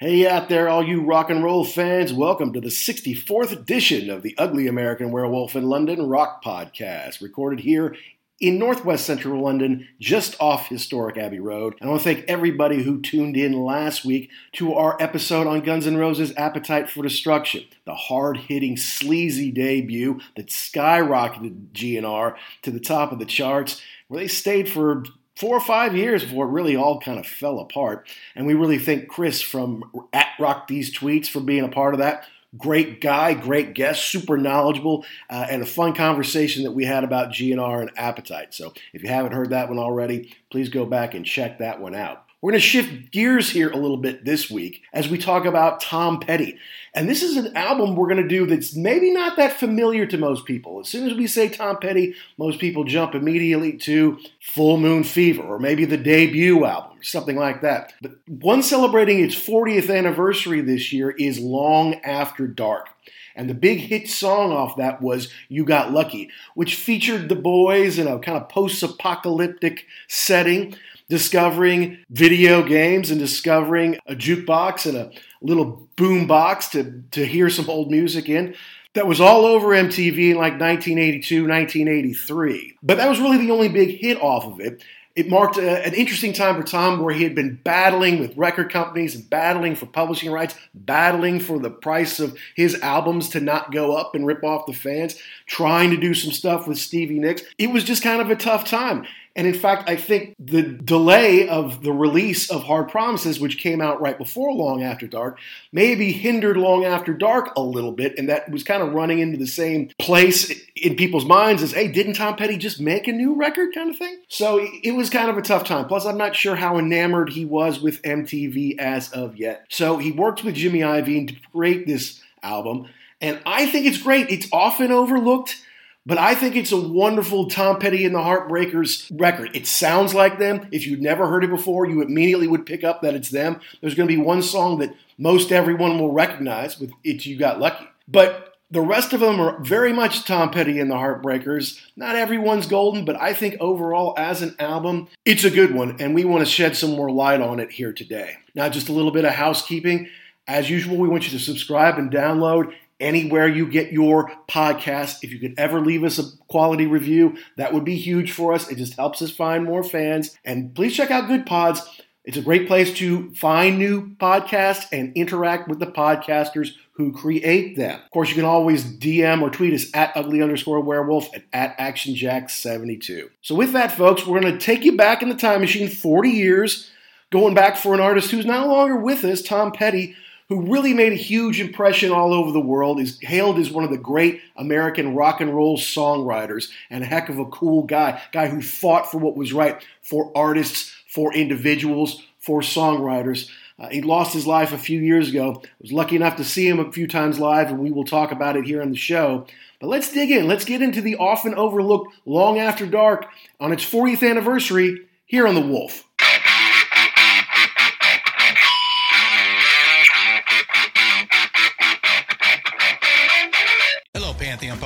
Hey out there, all you rock and roll fans. Welcome to the 64th edition of the Ugly American Werewolf in London Rock Podcast, recorded here in northwest central London, just off historic Abbey Road. And I want to thank everybody who tuned in last week to our episode on Guns N' Roses' Appetite for Destruction, the hard hitting, sleazy debut that skyrocketed GNR to the top of the charts, where they stayed for four or five years before it really all kind of fell apart. And we really thank Chris from at Rock These Tweets for being a part of that. Great guy, great guest, super knowledgeable, uh, and a fun conversation that we had about GNR and appetite. So if you haven't heard that one already, please go back and check that one out. We're going to shift gears here a little bit this week as we talk about Tom Petty. And this is an album we're going to do that's maybe not that familiar to most people. As soon as we say Tom Petty, most people jump immediately to Full Moon Fever or maybe the debut album, something like that. But one celebrating its 40th anniversary this year is Long After Dark. And the big hit song off that was You Got Lucky, which featured the boys in a kind of post apocalyptic setting discovering video games and discovering a jukebox and a little boom box to, to hear some old music in. That was all over MTV in like 1982, 1983. But that was really the only big hit off of it. It marked a, an interesting time for Tom where he had been battling with record companies and battling for publishing rights, battling for the price of his albums to not go up and rip off the fans, trying to do some stuff with Stevie Nicks. It was just kind of a tough time. And in fact, I think the delay of the release of Hard Promises, which came out right before Long After Dark, maybe hindered Long After Dark a little bit, and that was kind of running into the same place in people's minds as, hey, didn't Tom Petty just make a new record kind of thing? So it was kind of a tough time. Plus, I'm not sure how enamored he was with MTV as of yet. So he worked with Jimmy Iovine to create this album, and I think it's great. It's often overlooked but I think it's a wonderful Tom Petty and the Heartbreakers record. It sounds like them. If you'd never heard it before, you immediately would pick up that it's them. There's going to be one song that most everyone will recognize with It's You Got Lucky. But the rest of them are very much Tom Petty and the Heartbreakers. Not everyone's golden, but I think overall, as an album, it's a good one, and we want to shed some more light on it here today. Now, just a little bit of housekeeping. As usual, we want you to subscribe and download anywhere you get your podcast. If you could ever leave us a quality review, that would be huge for us. It just helps us find more fans. And please check out Goodpods. It's a great place to find new podcasts and interact with the podcasters who create them. Of course, you can always DM or tweet us at ugly underscore werewolf and at actionjack72. So with that, folks, we're going to take you back in the time machine 40 years, going back for an artist who's no longer with us, Tom Petty, who really made a huge impression all over the world, is hailed as one of the great American rock and roll songwriters and a heck of a cool guy, guy who fought for what was right for artists, for individuals, for songwriters. Uh, he lost his life a few years ago. I was lucky enough to see him a few times live, and we will talk about it here on the show. But let's dig in. Let's get into the often overlooked Long After Dark on its 40th anniversary here on The Wolf.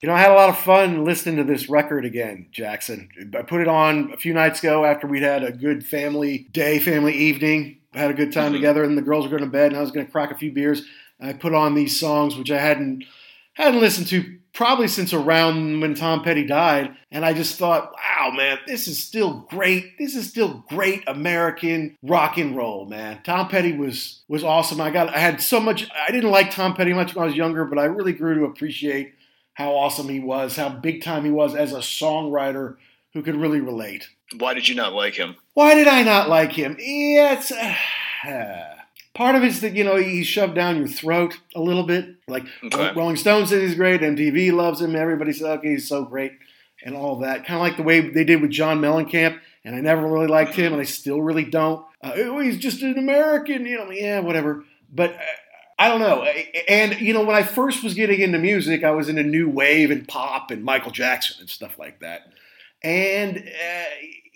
You know, I had a lot of fun listening to this record again, Jackson. I put it on a few nights ago after we'd had a good family day, family evening. Had a good time mm-hmm. together, and the girls were going to bed, and I was going to crack a few beers. I put on these songs, which I hadn't hadn't listened to probably since around when Tom Petty died, and I just thought, wow, man, this is still great. This is still great American rock and roll, man. Tom Petty was was awesome. I got I had so much. I didn't like Tom Petty much when I was younger, but I really grew to appreciate how awesome he was, how big time he was as a songwriter who could really relate. Why did you not like him? Why did I not like him? Yeah, it's, uh, part of it's that you know he's shoved down your throat a little bit. Like okay. Rolling Stones says he's great, MTV loves him, everybody says okay he's so great, and all that. Kind of like the way they did with John Mellencamp, and I never really liked him, and I still really don't. Uh, oh, he's just an American, you know. Yeah, whatever. But uh, I don't know. And, you know, when I first was getting into music, I was into new wave and pop and Michael Jackson and stuff like that. And uh,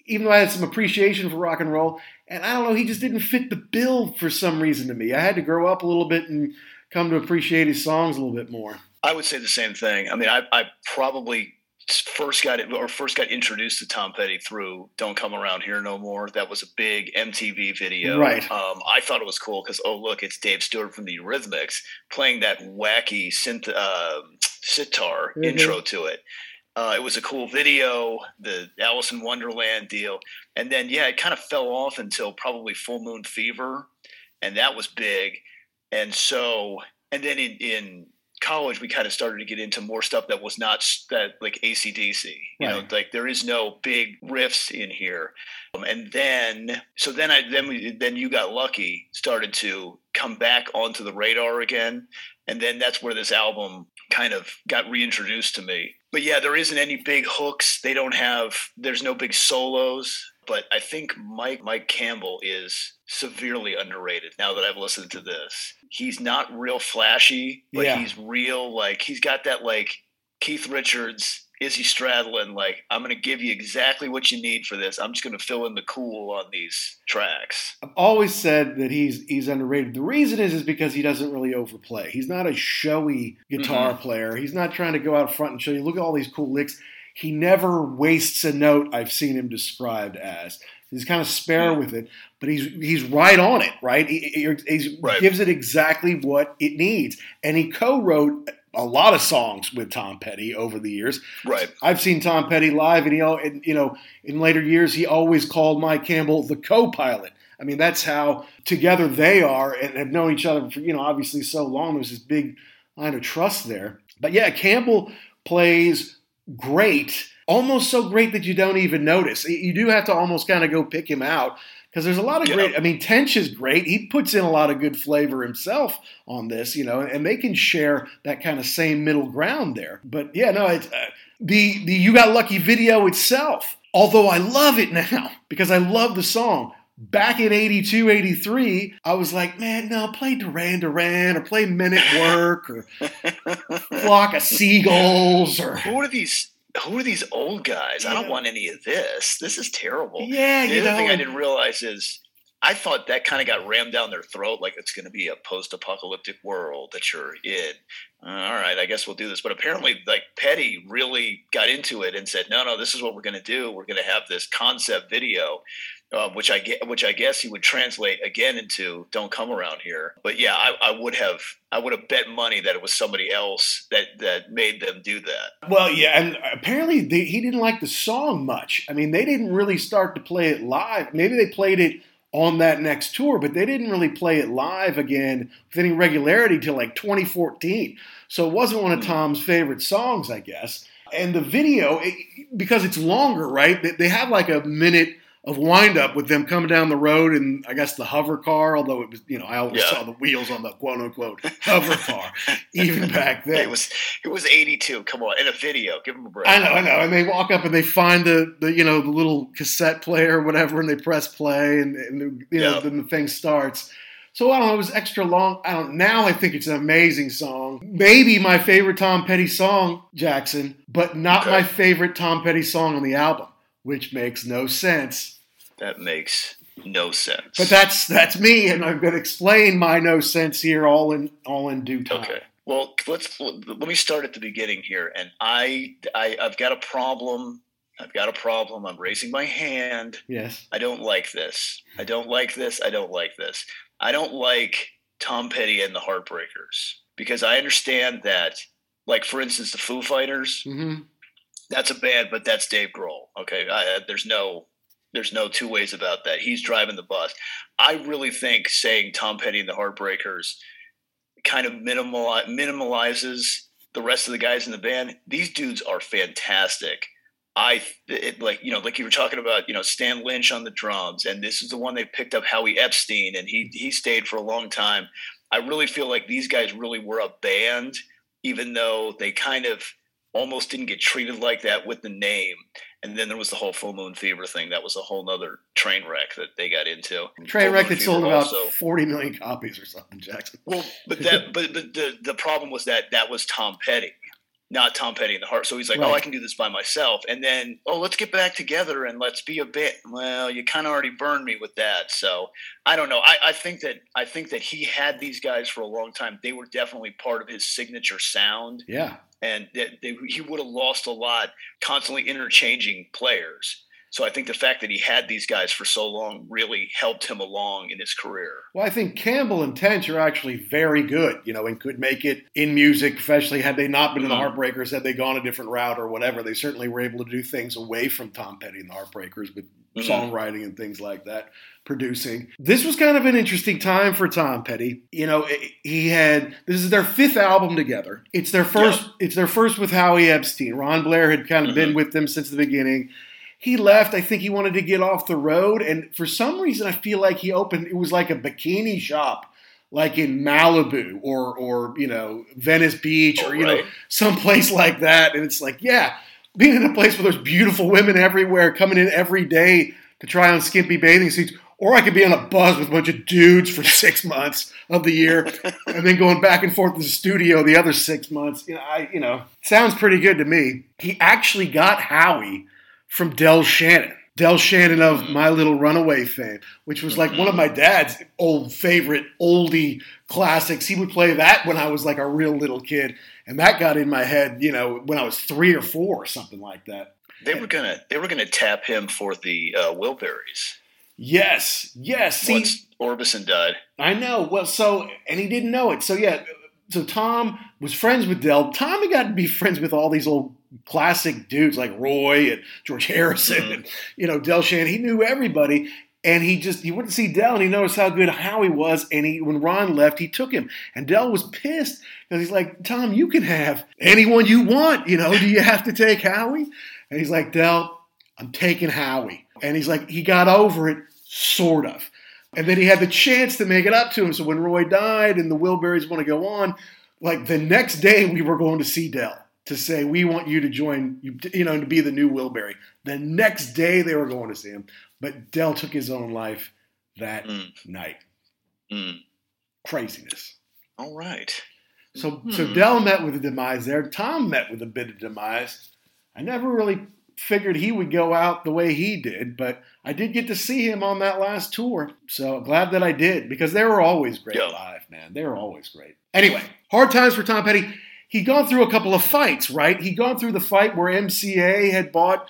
even though I had some appreciation for rock and roll, and I don't know, he just didn't fit the bill for some reason to me. I had to grow up a little bit and come to appreciate his songs a little bit more. I would say the same thing. I mean, I, I probably first got it or first got introduced to Tom Petty through "Don't Come Around Here No More." That was a big MTV video. Right. Um, I thought it was cool because oh look, it's Dave Stewart from the Eurythmics playing that wacky synth uh, sitar mm-hmm. intro to it. Uh, it was a cool video, the Alice in Wonderland deal, and then yeah, it kind of fell off until probably Full Moon Fever, and that was big. And so, and then in, in college, we kind of started to get into more stuff that was not that like ACDC. You right. know, like there is no big riffs in here. Um, and then, so then I then we then you got lucky started to come back onto the radar again, and then that's where this album kind of got reintroduced to me. But yeah, there isn't any big hooks. They don't have. There's no big solos. But I think Mike Mike Campbell is severely underrated now that I've listened to this. He's not real flashy, but yeah. he's real like he's got that like Keith Richards, Izzy Stradlin, like I'm gonna give you exactly what you need for this. I'm just gonna fill in the cool on these tracks. I've always said that he's he's underrated. The reason is is because he doesn't really overplay. He's not a showy guitar mm-hmm. player. He's not trying to go out front and show you look at all these cool licks. He never wastes a note I've seen him described as. He's kind of spare with it, but he's he's right on it, right? He, he right. gives it exactly what it needs, and he co-wrote a lot of songs with Tom Petty over the years. Right. I've seen Tom Petty live, and he, and, you know, in later years, he always called Mike Campbell the co-pilot. I mean, that's how together they are and have known each other for you know obviously so long. There's this big line of trust there. But yeah, Campbell plays great almost so great that you don't even notice. You do have to almost kind of go pick him out because there's a lot of yeah. great. I mean, Tench is great. He puts in a lot of good flavor himself on this, you know, and they can share that kind of same middle ground there. But yeah, no, it's uh, the the you got lucky video itself. Although I love it now because I love the song. Back in 82, 83, I was like, man, no, play Duran Duran or play Men at Work or Flock of Seagulls or. Who are these who are these old guys? Yeah. I don't want any of this. This is terrible. Yeah, the other know, thing I didn't realize is I thought that kind of got rammed down their throat, like it's going to be a post-apocalyptic world that you're in. Uh, all right, I guess we'll do this. But apparently, like Petty really got into it and said, "No, no, this is what we're going to do. We're going to have this concept video." Uh, which I get, which I guess he would translate again into "Don't come around here." But yeah, I, I, would have, I would have bet money that it was somebody else that that made them do that. Well, yeah, and apparently they, he didn't like the song much. I mean, they didn't really start to play it live. Maybe they played it on that next tour, but they didn't really play it live again with any regularity till like 2014. So it wasn't one of hmm. Tom's favorite songs, I guess. And the video, it, because it's longer, right? They, they have like a minute of wind up with them coming down the road and I guess the hover car, although it was, you know, I always yeah. saw the wheels on the quote unquote hover car, even back then. It was it was eighty two. Come on, in a video, give them a break. I know, I know. And they walk up and they find the, the you know the little cassette player or whatever, and they press play, and, and the, you know then the thing starts. So I don't know. It was extra long. I don't. Now I think it's an amazing song. Maybe my favorite Tom Petty song, Jackson, but not okay. my favorite Tom Petty song on the album, which makes no sense that makes no sense. But that's that's me, and I'm going to explain my no sense here, all in all in due time. Okay. Well, let's let me start at the beginning here, and I, I I've got a problem. I've got a problem. I'm raising my hand. Yes. I don't like this. I don't like this. I don't like this. I don't like Tom Petty and the Heartbreakers because I understand that, like for instance, the Foo Fighters. Mm-hmm. That's a band, but that's Dave Grohl. Okay, I, there's no there's no two ways about that. He's driving the bus. I really think saying Tom Petty and the Heartbreakers kind of minimal, minimalizes the rest of the guys in the band. These dudes are fantastic. I it, like you know like you were talking about you know Stan Lynch on the drums, and this is the one they picked up Howie Epstein, and he he stayed for a long time. I really feel like these guys really were a band, even though they kind of almost didn't get treated like that with the name. And then there was the whole full moon fever thing. That was a whole nother train wreck that they got into. Train wreck that sold about also. 40 million copies or something, Jackson. Well, but that, but, but the, the problem was that that was Tom Petty not Tom Petty in the heart. So he's like, right. oh, I can do this by myself. And then, oh, let's get back together and let's be a bit. Well, you kind of already burned me with that. So I don't know. I, I, think that I think that he had these guys for a long time. They were definitely part of his signature sound. Yeah. And they, they, he would have lost a lot constantly interchanging players. So I think the fact that he had these guys for so long really helped him along in his career. Well, I think Campbell and Tench are actually very good, you know, and could make it in music professionally had they not been in the mm-hmm. Heartbreakers, had they gone a different route or whatever. They certainly were able to do things away from Tom Petty and the Heartbreakers with mm-hmm. songwriting and things like that producing. This was kind of an interesting time for Tom Petty. You know, he had this is their fifth album together. It's their first. Yep. It's their first with Howie Epstein. Ron Blair had kind of mm-hmm. been with them since the beginning he left. I think he wanted to get off the road, and for some reason, I feel like he opened. It was like a bikini shop, like in Malibu or or you know Venice Beach or you right. know some place like that. And it's like, yeah, being in a place where there's beautiful women everywhere, coming in every day to try on skimpy bathing suits. Or I could be on a bus with a bunch of dudes for six months of the year, and then going back and forth to the studio the other six months. You know, I, you know, sounds pretty good to me. He actually got Howie from Del Shannon. Del Shannon of. My Little Runaway fame, which was like one of my dad's old favorite oldie classics. He would play that when I was like a real little kid, and that got in my head, you know, when I was three or four or something like that. They were gonna they were gonna tap him for the uh, Wilburys. Yes, yes. See, Once Orbison died, I know. Well, so and he didn't know it. So yeah, so Tom was friends with Del. Tom had got to be friends with all these old classic dudes like Roy and George Harrison mm-hmm. and you know Del Shannon. He knew everybody, and he just he wouldn't see Del, and he noticed how good Howie was. And he when Ron left, he took him, and Del was pissed because he's like, Tom, you can have anyone you want. You know, do you have to take Howie? And he's like, Del, I'm taking Howie. And he's like, he got over it, sort of. And then he had the chance to make it up to him. So when Roy died and the Wilburys want to go on, like the next day we were going to see Del to say we want you to join you you know to be the new Wilbury. The next day they were going to see him, but Del took his own life that mm. night. Mm. Craziness. All right. So hmm. so Del met with a demise there. Tom met with a bit of demise. I never really figured he would go out the way he did, but I did get to see him on that last tour. So glad that I did because they were always great yeah. live, man. They were always great. Anyway, hard times for Tom Petty he'd gone through a couple of fights, right? He'd gone through the fight where MCA had bought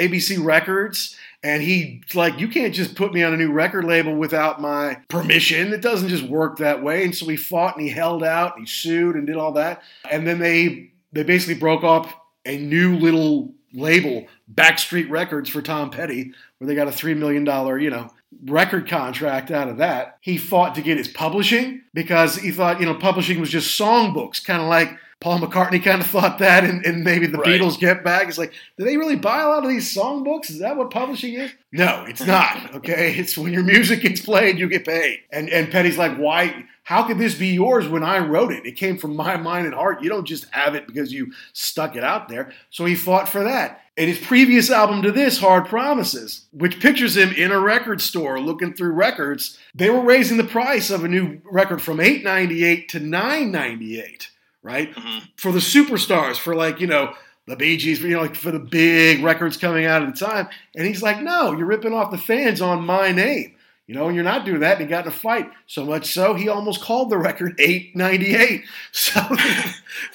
ABC Records And he like, You can't just put me on a new record label without my permission. It doesn't just work that way. And so he fought and he held out and he sued and did all that. And then they they basically broke up a new little label, Backstreet Records for Tom Petty, where they got a $3 million, you know, record contract out of that. He fought to get his publishing because he thought, you know, publishing was just songbooks, kind of like Paul McCartney kind of thought that, and, and maybe the right. Beatles get back. It's like, do they really buy a lot of these songbooks? Is that what publishing is? No, it's not. Okay, it's when your music gets played, you get paid. And and Petty's like, why? How could this be yours when I wrote it? It came from my mind and heart. You don't just have it because you stuck it out there. So he fought for that. And his previous album to this, Hard Promises, which pictures him in a record store looking through records, they were raising the price of a new record from 898 to 998 right? Mm-hmm. For the superstars, for like, you know, the Bee Gees, you know, like for the big records coming out at the time. And he's like, no, you're ripping off the fans on my name. You know, and you're not doing that. And he got in a fight. So much so, he almost called the record 898. So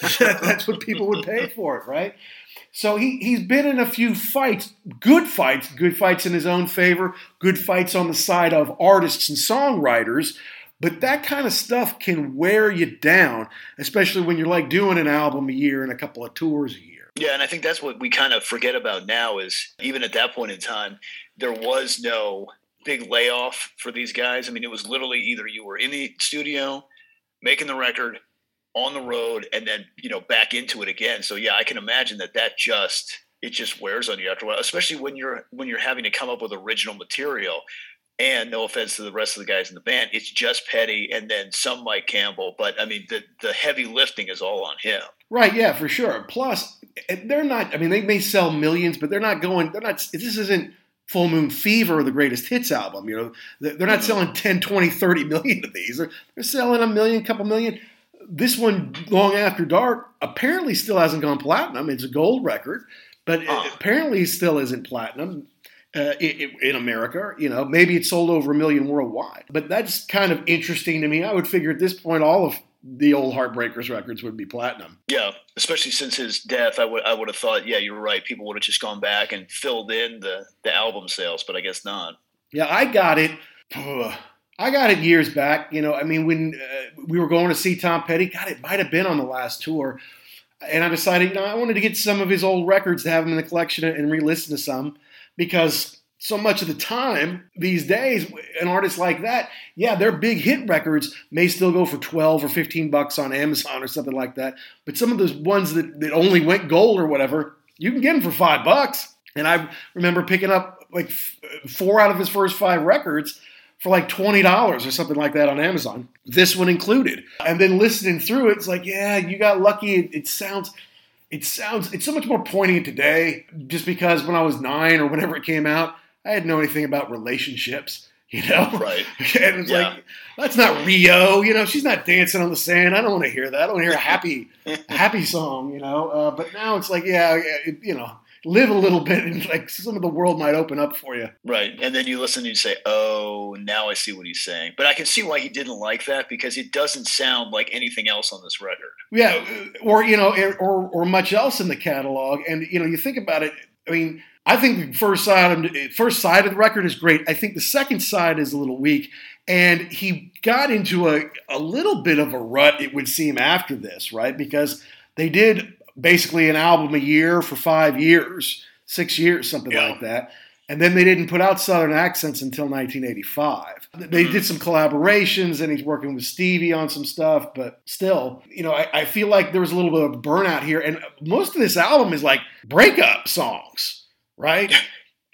that's what people would pay for it, right? So he, he's been in a few fights, good fights, good fights in his own favor, good fights on the side of artists and songwriters but that kind of stuff can wear you down, especially when you're like doing an album a year and a couple of tours a year. Yeah, and I think that's what we kind of forget about now is even at that point in time, there was no big layoff for these guys. I mean, it was literally either you were in the studio making the record, on the road, and then you know back into it again. So yeah, I can imagine that that just it just wears on you after a while, especially when you're when you're having to come up with original material. And no offense to the rest of the guys in the band, it's just Petty and then some Mike Campbell. But I mean, the the heavy lifting is all on him. Right? Yeah, for sure. Plus, they're not. I mean, they may sell millions, but they're not going. They're not. This isn't Full Moon Fever or the Greatest Hits album. You know, they're not mm-hmm. selling 10, 20, 30 million of these. They're, they're selling a million, couple million. This one, Long After Dark, apparently still hasn't gone platinum. It's a gold record, but oh. apparently still isn't platinum uh, in, in, America. You know, maybe it sold over a million worldwide. But that's kind of interesting to me. I would figure at this point all of the old Heartbreakers records would be platinum. Yeah, especially since his death, I would I would have thought, yeah, you're right. People would have just gone back and filled in the the album sales, but I guess not. Yeah, I got it. I got it years back. You know, I mean, when uh, we were going to see Tom Petty, God, it might have been on the last tour. And I decided, you know, I wanted to get some of his old records to have them in the collection and re-listen to some because so much of the time these days an artist like that yeah their big hit records may still go for 12 or 15 bucks on amazon or something like that. But some of those ones that, that only went gold or whatever you can get them for five bucks. And i remember picking up like four out of his first five records for like $20 or something like that on amazon this one included. And then listening through it it's like yeah you got lucky. It, it sounds it sounds it's so much more poignant today just because when I was nine or whenever it came out, I didn't know anything about relationships. You know, right? and it's yeah. like that's not Rio. You know, she's not dancing on the sand. I don't want to hear that. I don't want to hear a happy, happy song. You know, uh, but now it's like, yeah, it, you know, live a little bit and like some of the world might open up for you. Right. And then you listen and you say, oh, now I see what he's saying. But I can see why he didn't like that because it doesn't sound like anything else on this record. Yeah. Uh, or, you know, er, or, or much else in the catalog. And, you know, you think about it. I mean, I think the first side, first side of the record is great. I think the second side is a little weak. And he got into a, a little bit of a rut, it would seem, after this, right? Because they did basically an album a year for five years, six years, something yeah. like that. And then they didn't put out Southern Accents until 1985. They did some collaborations, and he's working with Stevie on some stuff, but still, you know, I, I feel like there was a little bit of burnout here. And most of this album is like breakup songs, right?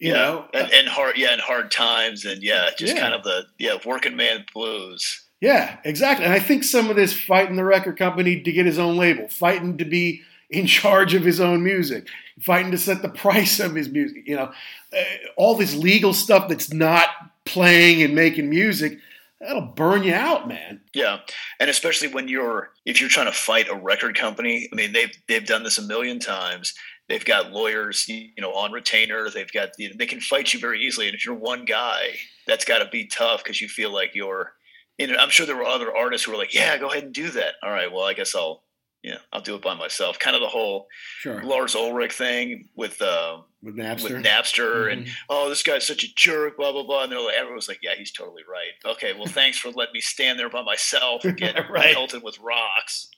You yeah. know, and, and, hard, yeah, and hard times, and yeah, just yeah. kind of the yeah working man blues. Yeah, exactly. And I think some of this fighting the record company to get his own label, fighting to be in charge of his own music, fighting to set the price of his music. You know, uh, all this legal stuff that's not playing and making music. That'll burn you out, man. Yeah, and especially when you're if you're trying to fight a record company. I mean, they've they've done this a million times. They've got lawyers, you know, on retainer. They've got you know, they can fight you very easily. And if you're one guy, that's got to be tough because you feel like you're. You know, I'm sure there were other artists who were like, "Yeah, go ahead and do that." All right, well, I guess I'll yeah, I'll do it by myself. Kind of the whole Sure. Lars Ulrich thing with uh, With Napster. with Napster and Mhm. oh, this guy's such a jerk, blah blah blah. And they're like, everyone was like, yeah, he's totally right. Okay, well, thanks for letting me stand there by myself and get Right. pelted with rocks,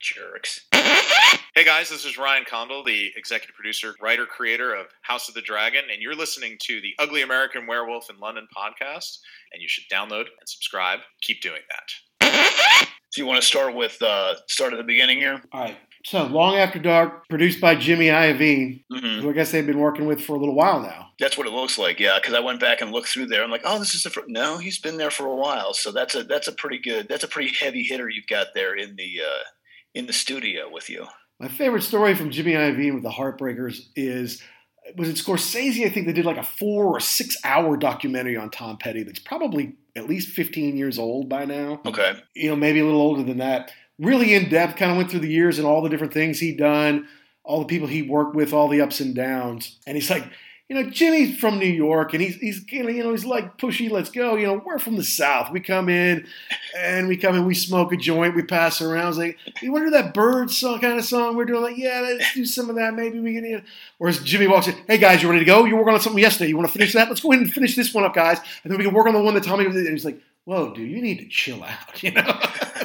jerks. Hey guys, this is Ryan Condal, the executive producer, writer, creator of House of the Dragon, and you're listening to the Ugly American Werewolf in London podcast. And you should download and subscribe. Keep doing that. So you want to start with uh, start at the beginning here? All right. So, Long After Dark, produced by Jimmy Iovine, hmm who I guess they've been working with for a little while now. That's what it looks like, yeah. Because I went back and looked through there. I'm like, oh, this is the fir-. no. He's been there for a while, so that's a that's a pretty good. That's a pretty heavy hitter you've got there in the uh, in the studio with you. My favorite story from Jimmy Iovine with the Heartbreakers is was it Scorsese? I think they did like a four or six hour documentary on Tom Petty that's probably at least 15 years old by now. Okay. You know, maybe a little older than that. Really in depth, kind of went through the years and all the different things he'd done, all the people he worked with, all the ups and downs. And he's like, you know, Jimmy's from New York and he's, he's you know, he's like pushy, let's go. You know, we're from the South. We come in and we come in, we smoke a joint, we pass around. It's like, you want to do that bird song kind of song we're doing? Like, yeah, let's do some of that. Maybe we can. You know. Whereas Jimmy walks in, hey guys, you ready to go? You worked on something yesterday. You want to finish that? Let's go ahead and finish this one up, guys. And then we can work on the one that Tommy. And he's like, whoa, dude, you need to chill out. You know,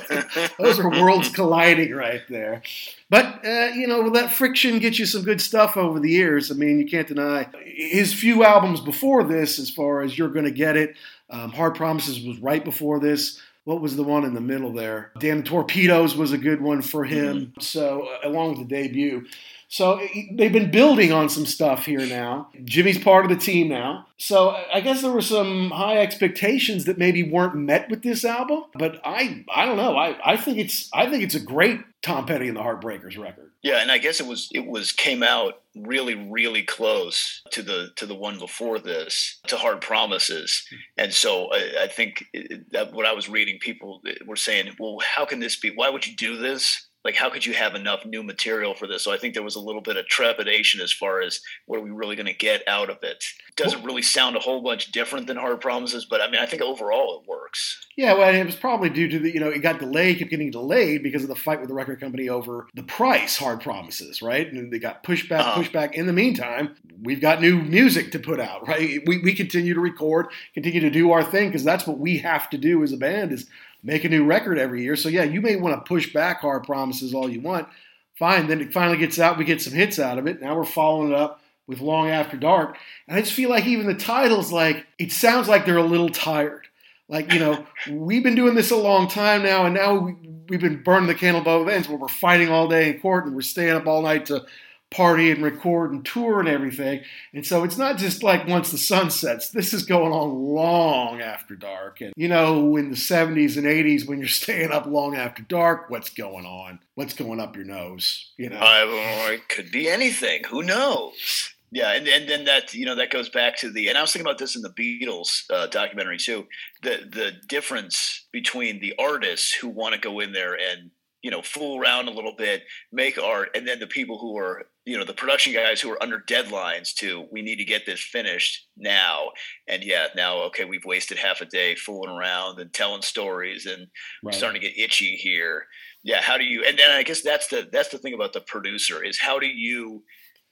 those are worlds colliding right there. But uh, you know, that friction gets you some good stuff over the years. I mean, you can't deny his few albums before this, as far as you're going to get it. Um, Hard Promises was right before this. What was the one in the middle there? Damn Torpedoes was a good one for him. So, uh, along with the debut. So, they've been building on some stuff here now. Jimmy's part of the team now. So, I guess there were some high expectations that maybe weren't met with this album. But I, I don't know. I, I think it's, I think it's a great Tom Petty and the Heartbreakers record. Yeah, and I guess it was it was came out really really close to the to the one before this to Hard Promises, and so I, I think it, that what I was reading, people eh, were saying, well, how can this be? Why would you do this? Like, how could you have enough new material for this? So I think there was a little bit of trepidation as far as what are we really going to get out of it. Doesn't really sound a whole bunch different than Hard Promises, but I mean, I think overall it works. Yeah, well, it was probably due to the, you know, it got delayed, kept getting delayed because of the fight with the record company over the price, Hard Promises, right? And they got pushed back, Uh-huh. pushed back. In the meantime, we've got new music to put out, right? We, we continue to record, continue to do our thing because that's what we have to do as a band is make a new record every year. So, yeah, you may want to push back Hard Promises all you want. Fine, then it finally gets out, we get some hits out of it. Now we're following it up with Long After Dark. And I just feel like even the title's like, it sounds like they're a little tired. Like, you know, we've been doing this a long time now, and now we, we've been burning the candle both ends where we're fighting all day in court and we're staying up all night to party and record and tour and everything. And so it's not just like once the sun sets. This is going on long after dark. And, you know, in the 70s and 80s, when you're staying up long after dark, what's going on? What's going up your nose? You know? I, it could be anything. Who knows? Yeah, and, and then that you know that goes back to the and I was thinking about this in the Beatles uh, documentary too. The the difference between the artists who want to go in there and you know fool around a little bit, make art, and then the people who are you know the production guys who are under deadlines to we need to get this finished now. And yeah, now okay, we've wasted half a day fooling around and telling stories and Right. starting to get itchy here. Yeah, how do you? And then I guess that's the that's the thing about the producer is how do you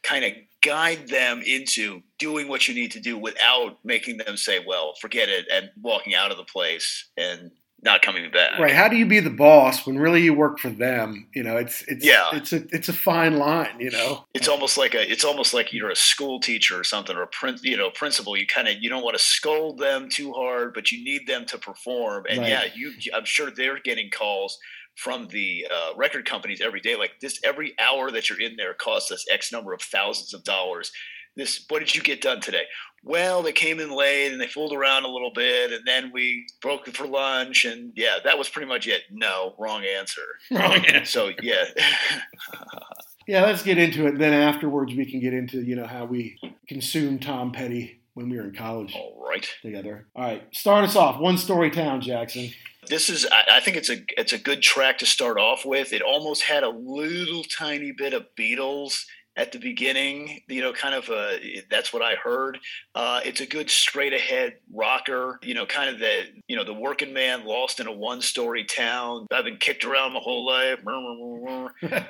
kind of guide them into doing what you need to do without making them say, "Well, forget it," and walking out of the place and not coming back. Right. How do you be the boss when really you work for them? You know, it's it's Yeah. it's a it's a fine line, you know. It's almost like a it's almost like you're a school teacher or something or a prin, you know principal. You kind of you don't want to scold them too hard, but you need them to perform. And Right. yeah, you I'm sure they're getting calls from the uh, record companies every day. Like this, every hour that you're in there costs us X number of thousands of dollars. This, what did you get done today? Well, they came in late and they fooled around a little bit, and then we broke for lunch, and yeah, that was pretty much it. No, wrong answer. Wrong um, answer. So yeah, Yeah, let's get into it. Then afterwards, we can get into you know how we consumed Tom Petty when we were in college all right. together. All right, start us off. One story town, Jackson. this is I, I think it's a it's a good track to start off with. It almost had a little tiny bit of Beatles at the beginning. You know, kind of a that's what I heard. Uh, it's a good straight ahead rocker. You know, kind of the you know the working man lost in a one story town. I've been kicked around my whole life.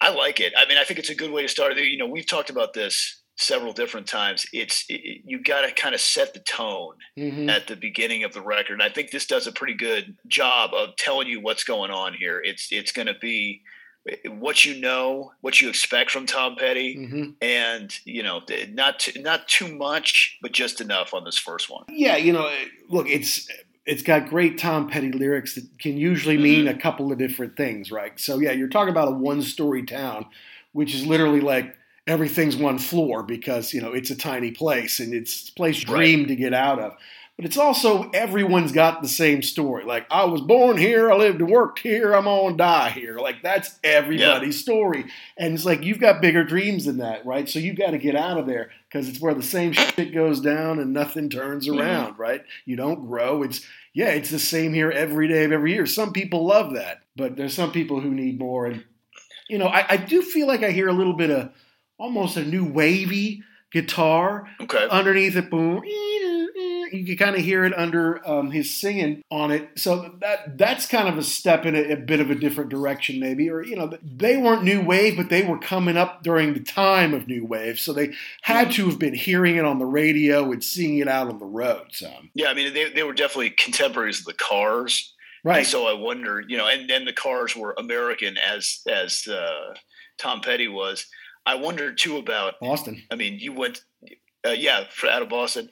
I like it. I mean, I think it's a good way to start. You know, we've talked about this several different times. It's it, you got to kind of set the tone mm-hmm. at the beginning of the record. And I think this does a pretty good job of telling you what's going on here. It's it's going to be what you know, what you expect from Tom Petty, mm-hmm. and you know, not too, not too much, but just enough on this first one. Yeah, you know, look, it's it's got great Tom Petty lyrics that can usually mean mm-hmm. a couple of different things, right? So yeah, you're talking about a one-story town, which is literally like everything's one floor because you know it's a tiny place and it's a place dream right. to get out of but it's also everyone's got the same story. Like I was born here, I lived and worked here, I'm gonna die here. Like that's everybody's yeah. story, and it's like you've got bigger dreams than that, right? So you've got to get out of there because it's where the same shit goes down and nothing turns mm-hmm. around, mm-hmm. right? You don't grow. It's yeah, it's the same here every day of every year. Some people love that, but there's some people who need more. And you know, I, I do feel like I hear a little bit of almost a new wavy guitar okay. underneath it. Boom you can kind of hear it under um, his singing on it. So that that's kind of a step in a, a, bit of a different direction, maybe. Or you know, they weren't new wave, but they were coming up during the time of new wave, so they had to have been hearing it on the radio and seeing it out on the road. So yeah, I mean, they they were definitely contemporaries of the Cars. Right. And so I wonder, you know, and then the Cars were American as as uh, Tom Petty was. I wonder too about Boston. I mean, you went, uh, yeah, out of Boston.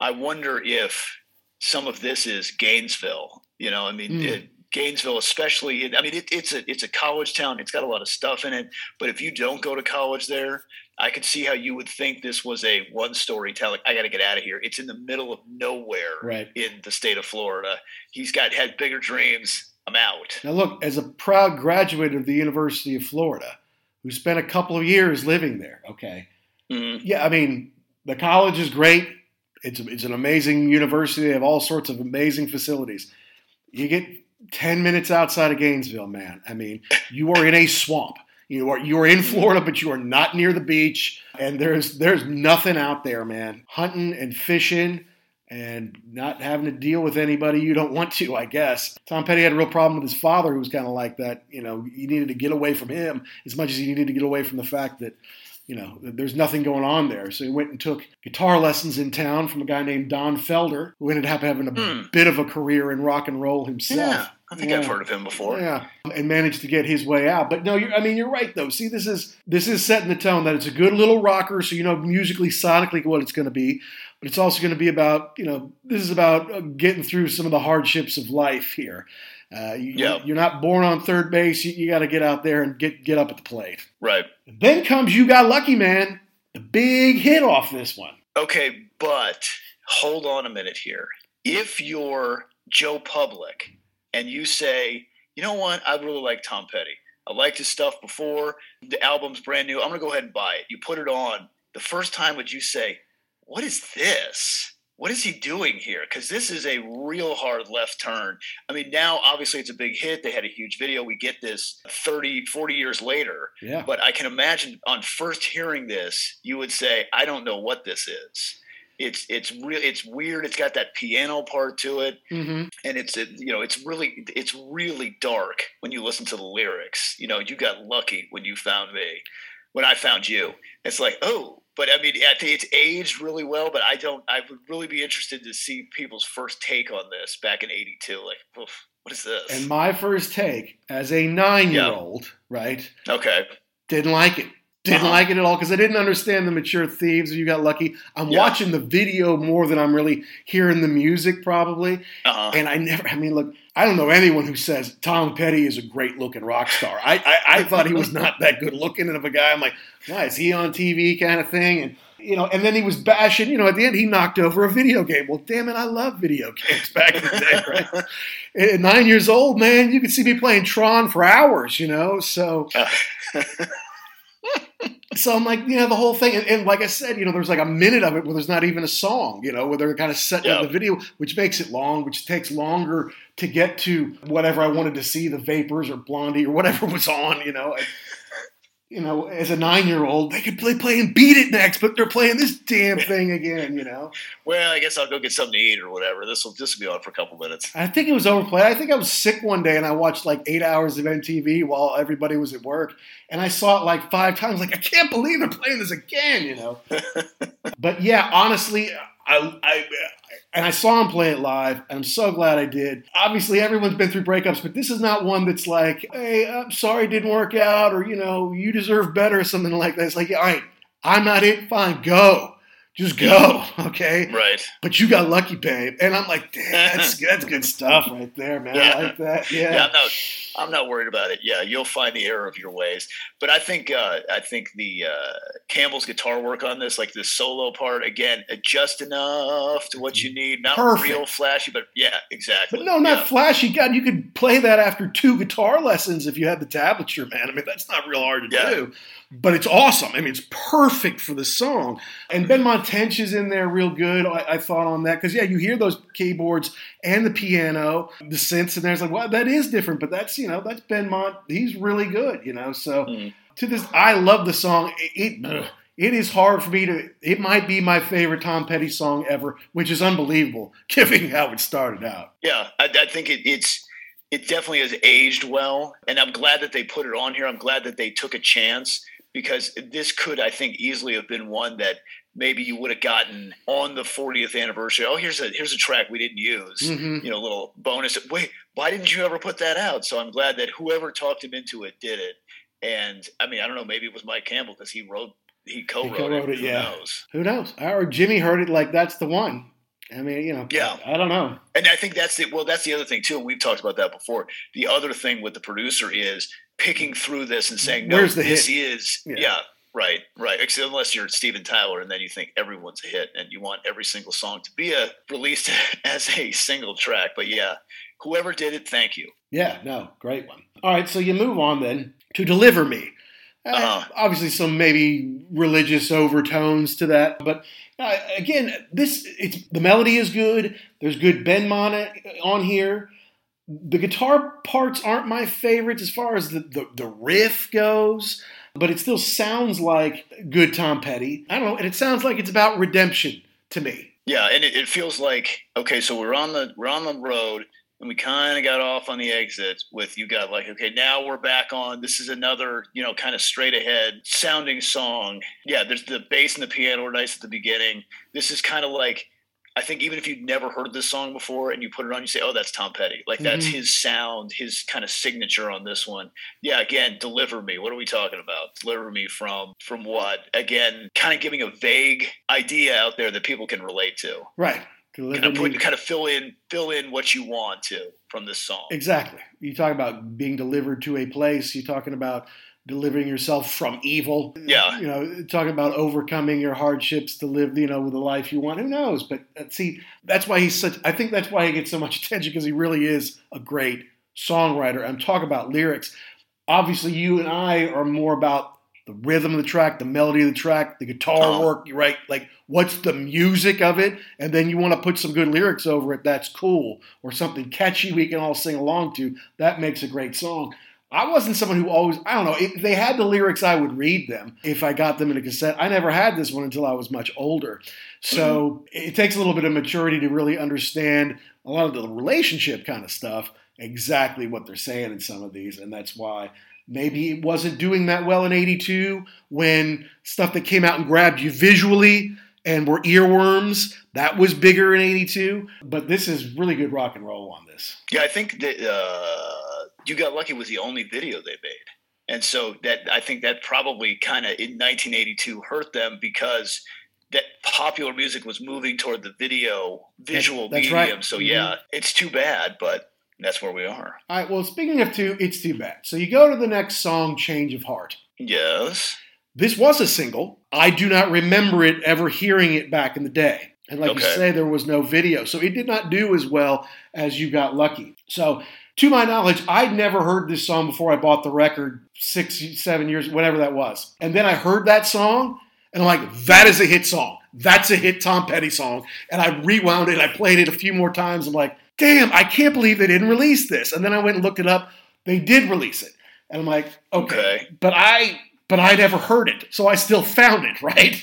I wonder if some of this is Gainesville. You know, I mean, mm. it, Gainesville, especially. I mean, it, it's a it's a college town. It's got a lot of stuff in it. But if you don't go to college there, I could see how you would think this was a one story. Like, I got to get out of here. It's in the middle of nowhere right. in the state of Florida. He's got had bigger dreams. I'm out. Now, look, as a proud graduate of the University of Florida, who spent a couple of years living there, okay, mm-hmm. yeah, I mean, the college is great it's, it's an amazing university. They have all sorts of amazing facilities. You get 10 minutes outside of Gainesville, man. I mean, you are in a swamp. You are you are in Florida, but you are not near the beach, and there's there's nothing out there, man. Hunting and fishing, and not having to deal with anybody you don't want to. I guess Tom Petty had a real problem with his father, who was kind of like that. You know, he needed to get away from him as much as he needed to get away from the fact that you know, there's nothing going on there. So he went and took guitar lessons in town from a guy named Don Felder, who ended up having a mm. bit of a career in rock and roll himself. Yeah, I think yeah. I've heard of him before. Yeah, and managed to get his way out. But no, I mean, you're right though. See, this is this is setting the tone that it's a good little rocker, so you know musically, sonically, what it's going to be. But it's also going to be about, you know, this is about uh, getting through some of the hardships of life here. Uh, you, yep. You're not born on third base. You, you got to get out there and get get up at the plate. Right. Then comes you got lucky, man. The big hit off this one. Okay, but hold on a minute here. If you're Joe Public and you say, you know what, I really like Tom Petty. I liked his stuff before. The album's brand new. I'm gonna go ahead and buy it. You put it on. The first time would you say, "What is this?" What is he doing here? Because this is a real hard left turn. I mean, now obviously it's a big hit. They had a huge video. We get this 30, 40 years later. Yeah. But I can imagine on first hearing this, you would say, I don't know what this is. It's it's real. It's weird. It's got that piano part to it, mm-hmm. and it's it, you know it's really it's really dark when you listen to the lyrics. You know, you got lucky when you found me. When I found you, it's like oh, but I mean, I think it's aged really well. But I don't. I would really be interested to see people's first take on this back in '82. Like, oof, what is this? And my first take as a nine-year-old, yeah. right? Okay. Didn't like it. Didn't uh-huh. like it at all because I didn't understand the mature thieves. You got lucky. I'm yeah. watching the video more than I'm really hearing the music, probably. Uh-huh. And I never. I mean, look, I don't know anyone who says Tom Petty is a great looking rock star. I, I, I thought he was not that good looking of a guy. I'm like, why is he on TV kind of thing? And you know, and then he was bashing. You know, at the end he knocked over a video game. Well, damn it, I love video games back in the day. Right? at nine years old, man, you could see me playing Tron for hours. You know, so. so I'm like, you know, the whole thing, and, and, like I said, you know, there's like a minute of it where there's not even a song, you know, where they're kind of setting up the video, which makes it long, which takes longer to get to whatever I wanted to see, the Vapors or Blondie or whatever was on, you know. You know, as a nine year old, they could play play and beat it next, but they're playing this damn thing again, you know. Well, I guess I'll go get something to eat or whatever. This will just be on for a couple minutes. I think it was overplayed. I think I was sick one day and I watched like eight hours of MTV while everybody was at work, and I saw it like five times. Like I can't believe they're playing this again, you know. but yeah, honestly, I, I and I saw him play it live. And I'm so glad I did. Obviously, everyone's been through breakups, but this is not one that's like, "Hey, I'm sorry it didn't work out," or you know, "You deserve better," or something like that. It's like, all right, I'm not it. Fine, go. Just go, okay? Right. But you got lucky, babe. And I'm like, that's that's good stuff right there, man. Yeah. I like that. Yeah. Yeah, not. I'm not worried about it. Yeah, you'll find the error of your ways. But I think uh, I think the uh, Campbell's guitar work on this, like the solo part, again, uh, just enough to what you need. Not Perfect. real flashy, but yeah, exactly. But no, not Yeah. flashy. God, you could play that after two guitar lessons if you had the tablature, man. I mean, that's not real hard to Yeah. do. But it's awesome. I mean, it's perfect for the song. And Benmont Tench is in there real good, I, I thought, on that. Because, yeah, you hear those keyboards and the piano, the synths, and there's like, well, that is different. But that's, you know, that's Benmont. He's really good, you know. So Mm. to this, I love the song. It, it, it is hard for me to, it might be my favorite Tom Petty song ever, which is unbelievable, given how it started out. Yeah, I, I think it, it's it definitely has aged well, and I'm glad that they put it on here. I'm glad that they took a chance because this could, I think, easily have been one that maybe you would have gotten on the 40th anniversary. Oh, here's a here's a track we didn't use. Mhm. You know, little bonus. Wait, why didn't you ever put that out? So I'm glad that whoever talked him into it did it. And I mean, I don't know, maybe it was Mike Campbell because he wrote he co-wrote, co-wrote it, Who yeah. knows? Who knows? Or Jimmy heard it like that's the one. I mean, you know, Yeah. I don't know. And I think that's the well, that's the other thing too, and we've talked about that before. The other thing with the producer is picking through this and saying, "No, Where's the this hit?" is Yeah. yeah. Right, right." Except unless you're Steven Tyler, and then you think everyone's a hit, and you want every single song to be a released as a single track. But yeah, whoever did it, thank you. Yeah, no, great one. All right, so you move on then to Deliver Me. Uh, Uh-huh. Obviously, some maybe religious overtones to that, but uh, again, this it's the melody is good. There's good Benmont on here. The guitar parts aren't my favorites as far as the, the, the riff goes, but it still sounds like good Tom Petty. I don't know, and it sounds like it's about redemption to me. Yeah, and it, it feels like okay, so we're on the we're on the road, and we kind of got off on the exit with you got like okay, now we're back on. This is another you know kind of straight ahead sounding song. Yeah, there's the bass and the piano are nice at the beginning. This is kind of like I think even if you'd never heard this song before and you put it on, you say, "Oh, that's Tom Petty." Like that's Mhm. his sound, his kind of signature on this one. Yeah, again, deliver me. What are we talking about? Deliver me from from what? Again, kind of giving a vague idea out there that people can relate to. Right. Kind of put, kind of fill in fill in what you want to from this song. Exactly. You talk about being delivered to a place. You're talking about delivering yourself from evil. Yeah. You know, talking about overcoming your hardships to live, you know, with the life you want. Who knows? But uh, see, that's why he's such. I think that's why he gets so much attention because he really is a great songwriter. I'm talking about lyrics. Obviously, you and I are more about the rhythm of the track, the melody of the track, the guitar Uh-huh. work. Right? Like, what's the music of it? And then you want to put some good lyrics over it. That's cool, or something catchy we can all sing along to. That makes a great song. I wasn't someone who always, I don't know, if they had the lyrics, I would read them if I got them in a cassette. I never had this one until I was much older. So it takes a little bit of maturity to really understand a lot of the relationship kind of stuff, exactly what they're saying in some of these. And that's why maybe it wasn't doing that well in 82 when stuff that came out and grabbed you visually and were earworms, that was bigger in 82. But this is really good rock and roll on this. Yeah, I think that uh, "You Got Lucky" was the only video they made, and so that I think that probably kind of in 1982 hurt them because that popular music was moving toward the video visual that's medium. right. So Mhm. yeah, it's too bad, but that's where we are. All right, well, speaking of two, it's too bad. So you go to the next song, Change of Heart. Yes. This was a single. I do not remember it ever hearing it back in the day. And like you say, there was no video. So it did not do as well as You Got Lucky. So, to my knowledge, I'd never heard this song before I bought the record six, seven years, whatever that was. And then I heard that song, and I'm like, that is a hit song. That's a hit Tom Petty song. And I rewound it, I played it a few more times. I'm like, damn, I can't believe they didn't release this. And then I went and looked it up. They did release it. And I'm like, okay. Okay. But I but I never heard it. So I still found it, right?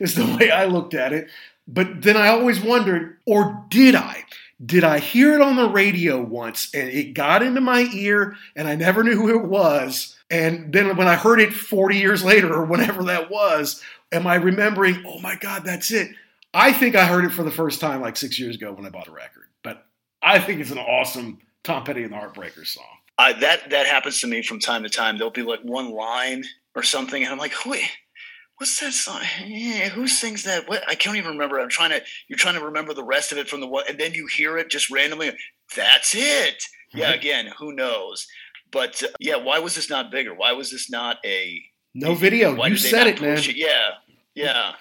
is the way I looked at it. But then I always wondered, or did I? Did I hear it on the radio once and it got into my ear and I never knew who it was? And then when I heard it 40 years later or whenever that was, am I remembering, oh my God, that's it? I think I heard it for the first time like six years ago when I bought a record. But I think it's an awesome Tom Petty and the Heartbreakers song. Uh, that that happens to me from time to time. There'll be like one line or something, and I'm like, wait, what's that song? Yeah, who sings that? What I can't even remember. I'm trying to. You're trying to remember the rest of it from the what, and then you hear it just randomly. That's it. Yeah. Again, who knows? But uh, yeah, why was this not bigger? Why was this not a no video? Why you said it, man. It? Yeah, yeah.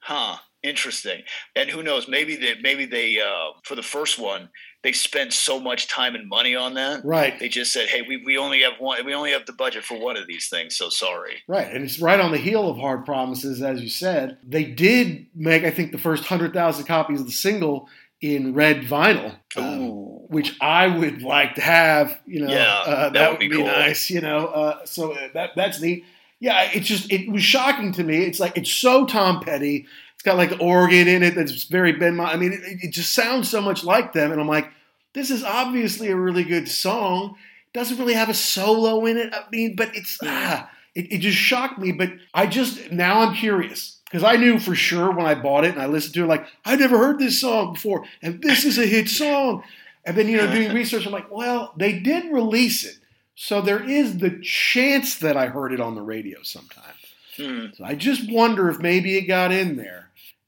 huh. Interesting. And who knows? Maybe they maybe they uh, for the first one they spent so much time and money on that. Right. They just said, "Hey, we, we only have one. We only have the budget for one of these things. So sorry." Right, and it's right on the heel of Hard Promises, as you said. They did make, I think, the first hundred thousand copies of the single in red vinyl, um, which I would like to have. You know, yeah, uh, that, that, would be, be cool. nice. You know, uh, so uh, that that's neat. Yeah, it's just it was shocking to me. It's like it's so Tom Petty got like the organ in it that's very Ben. I mean, it, it, just sounds so much like them, and I'm like, this is obviously a really good song. Doesn't really have a solo in it. I mean, but it's ah, it, it just shocked me. But I just now I'm curious because I knew for sure when I bought it and I listened to it, like I never heard this song before, and this is a hit song. And then you know doing research, I'm like, well, they did release it, so there is the chance that I heard it on the radio sometime. Hmm. So I just wonder if maybe it got in there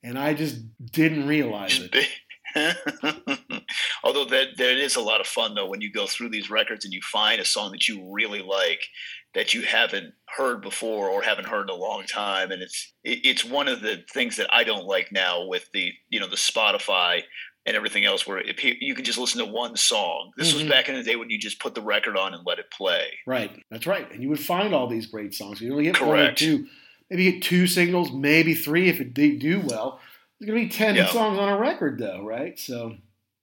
and I just didn't realize it. Although that that is a lot of fun though when you go through these records and you find a song that you really like that you haven't heard before or haven't heard in a long time and it's it, it's one of the things that I don't like now with the you know the Spotify and everything else where it, you can just listen to one song. This mm-hmm. was back in the day when you just put the record on and let it play. Right. That's right. And you would find all these great songs. You only get Correct. one or two maybe get two singles, maybe three if it they do well. There's gonna be ten yeah. songs on a record though, right? So.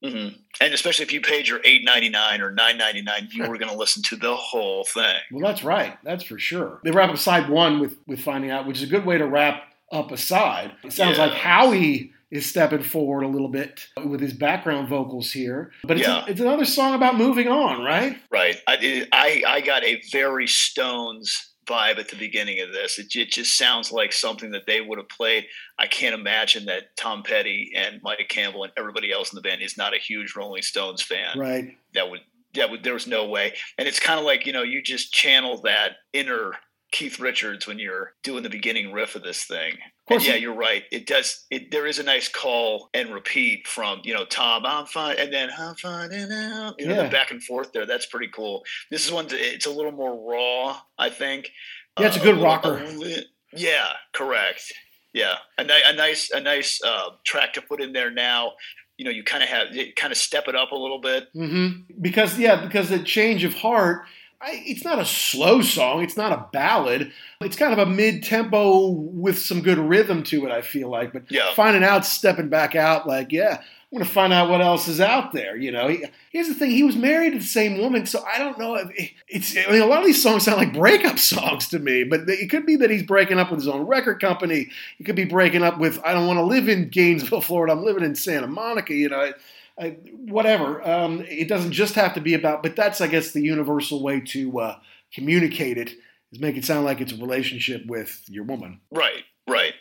Mm-hmm. And especially if you paid your eight ninety nine or nine ninety nine, you were going to listen to the whole thing. Well, that's right. That's for sure. They wrap up side one with with finding out, which is a good way to wrap up a side. It sounds yeah. like Howie is stepping forward a little bit with his background vocals here. But it's, yeah. a, it's another song about moving on, right? Right. I, I, I got a very Stones vibe at the beginning of this. It, it, just sounds like something that they would have played. I can't imagine that Tom Petty and Mike Campbell and everybody else in the band is not a huge Rolling Stones fan. Right. That would that would there was no way. And it's kind of like you know you just channel that inner Keith Richards when you're doing the beginning riff of this thing. Of yeah, you're right. It does. It there is a nice call and repeat from you know Tom. I'm fine, and then I'm finding out. You know yeah. the back and forth there. That's pretty cool. This is one. It's a little more raw, I think. Yeah, it's uh, a good a rocker. yeah, correct. Yeah, a, a nice a nice uh, track to put in there now you know you kind of have kind of step it up a little bit mm-hmm. because yeah because the change of heart I, it's not a slow song. It's not a ballad. It's kind of a mid tempo with some good rhythm to it, I feel like. But yeah. finding out, stepping back out, like, yeah, I'm going to find out what else is out there. You know, he, here's the thing: he was married to the same woman, so I don't know. If it's I mean, a lot of these songs sound like breakup songs to me, but it could be that he's breaking up with his own record company. He could be breaking up with I don't want to live in Gainesville, Florida. I'm living in Santa Monica. You know. I, whatever. Um, it doesn't just have to be about, but that's, I guess, the universal way to uh, communicate it is make it sound like it's a relationship with your woman. Right, right.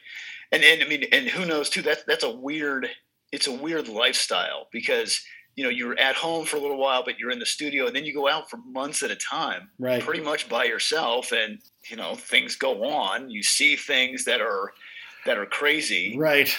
And and I mean, and who knows too? That's that's a weird. It's a weird lifestyle because you know you're at home for a little while, but you're in the studio, and then you go out for months at a time, right? Pretty much by yourself, and you know things go on. You see things that are that are crazy, right?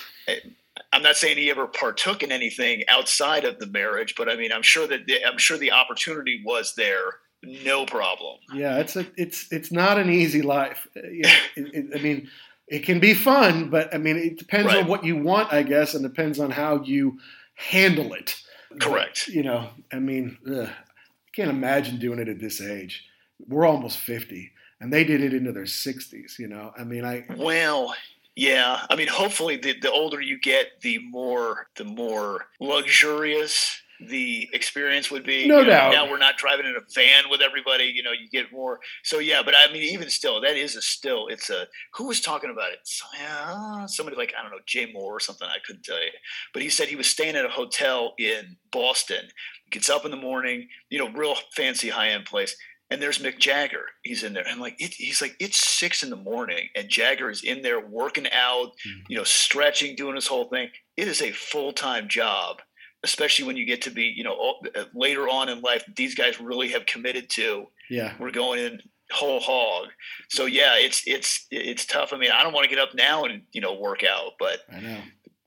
I'm not saying he ever partook in anything outside of the marriage, but I mean, I'm sure that the, I'm sure the opportunity was there, no problem. Yeah, it's a it's it's not an easy life. Uh, it, it, I mean, it can be fun, but I mean, it depends right. on what you want, I guess, and depends on how you handle it. Correct. But, you know, I mean, ugh, I can't imagine doing it at this age. We're almost fifty, and they did it into their sixties. You know, I mean, I well yeah, I mean, hopefully, the, the older you get, the more the more luxurious the experience would be. No You know, doubt. Now we're not driving in a van with everybody. You know, you get more. So yeah, but I mean, even still, that is a still. It's a who was talking about it? Yeah, uh, somebody like I don't know Jay Mohr or something. I couldn't tell you, but he said he was staying at a hotel in Boston. Gets up in the morning, you know, real fancy high end place. And there's Mick Jagger. He's in there. And like it, he's like, it's six in the morning, and Jagger is in there working out, you know, stretching, doing his whole thing. It is a full time job, especially when you get to be, you know, uh, later on in life. These guys really have committed to. Yeah. We're going in whole hog. So yeah, it's it's it's tough. I mean, I don't want to get up now and you know work out, but I know.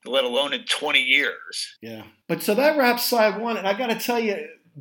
let alone in 20 years. Yeah. But so that wraps side one. And I got to tell you,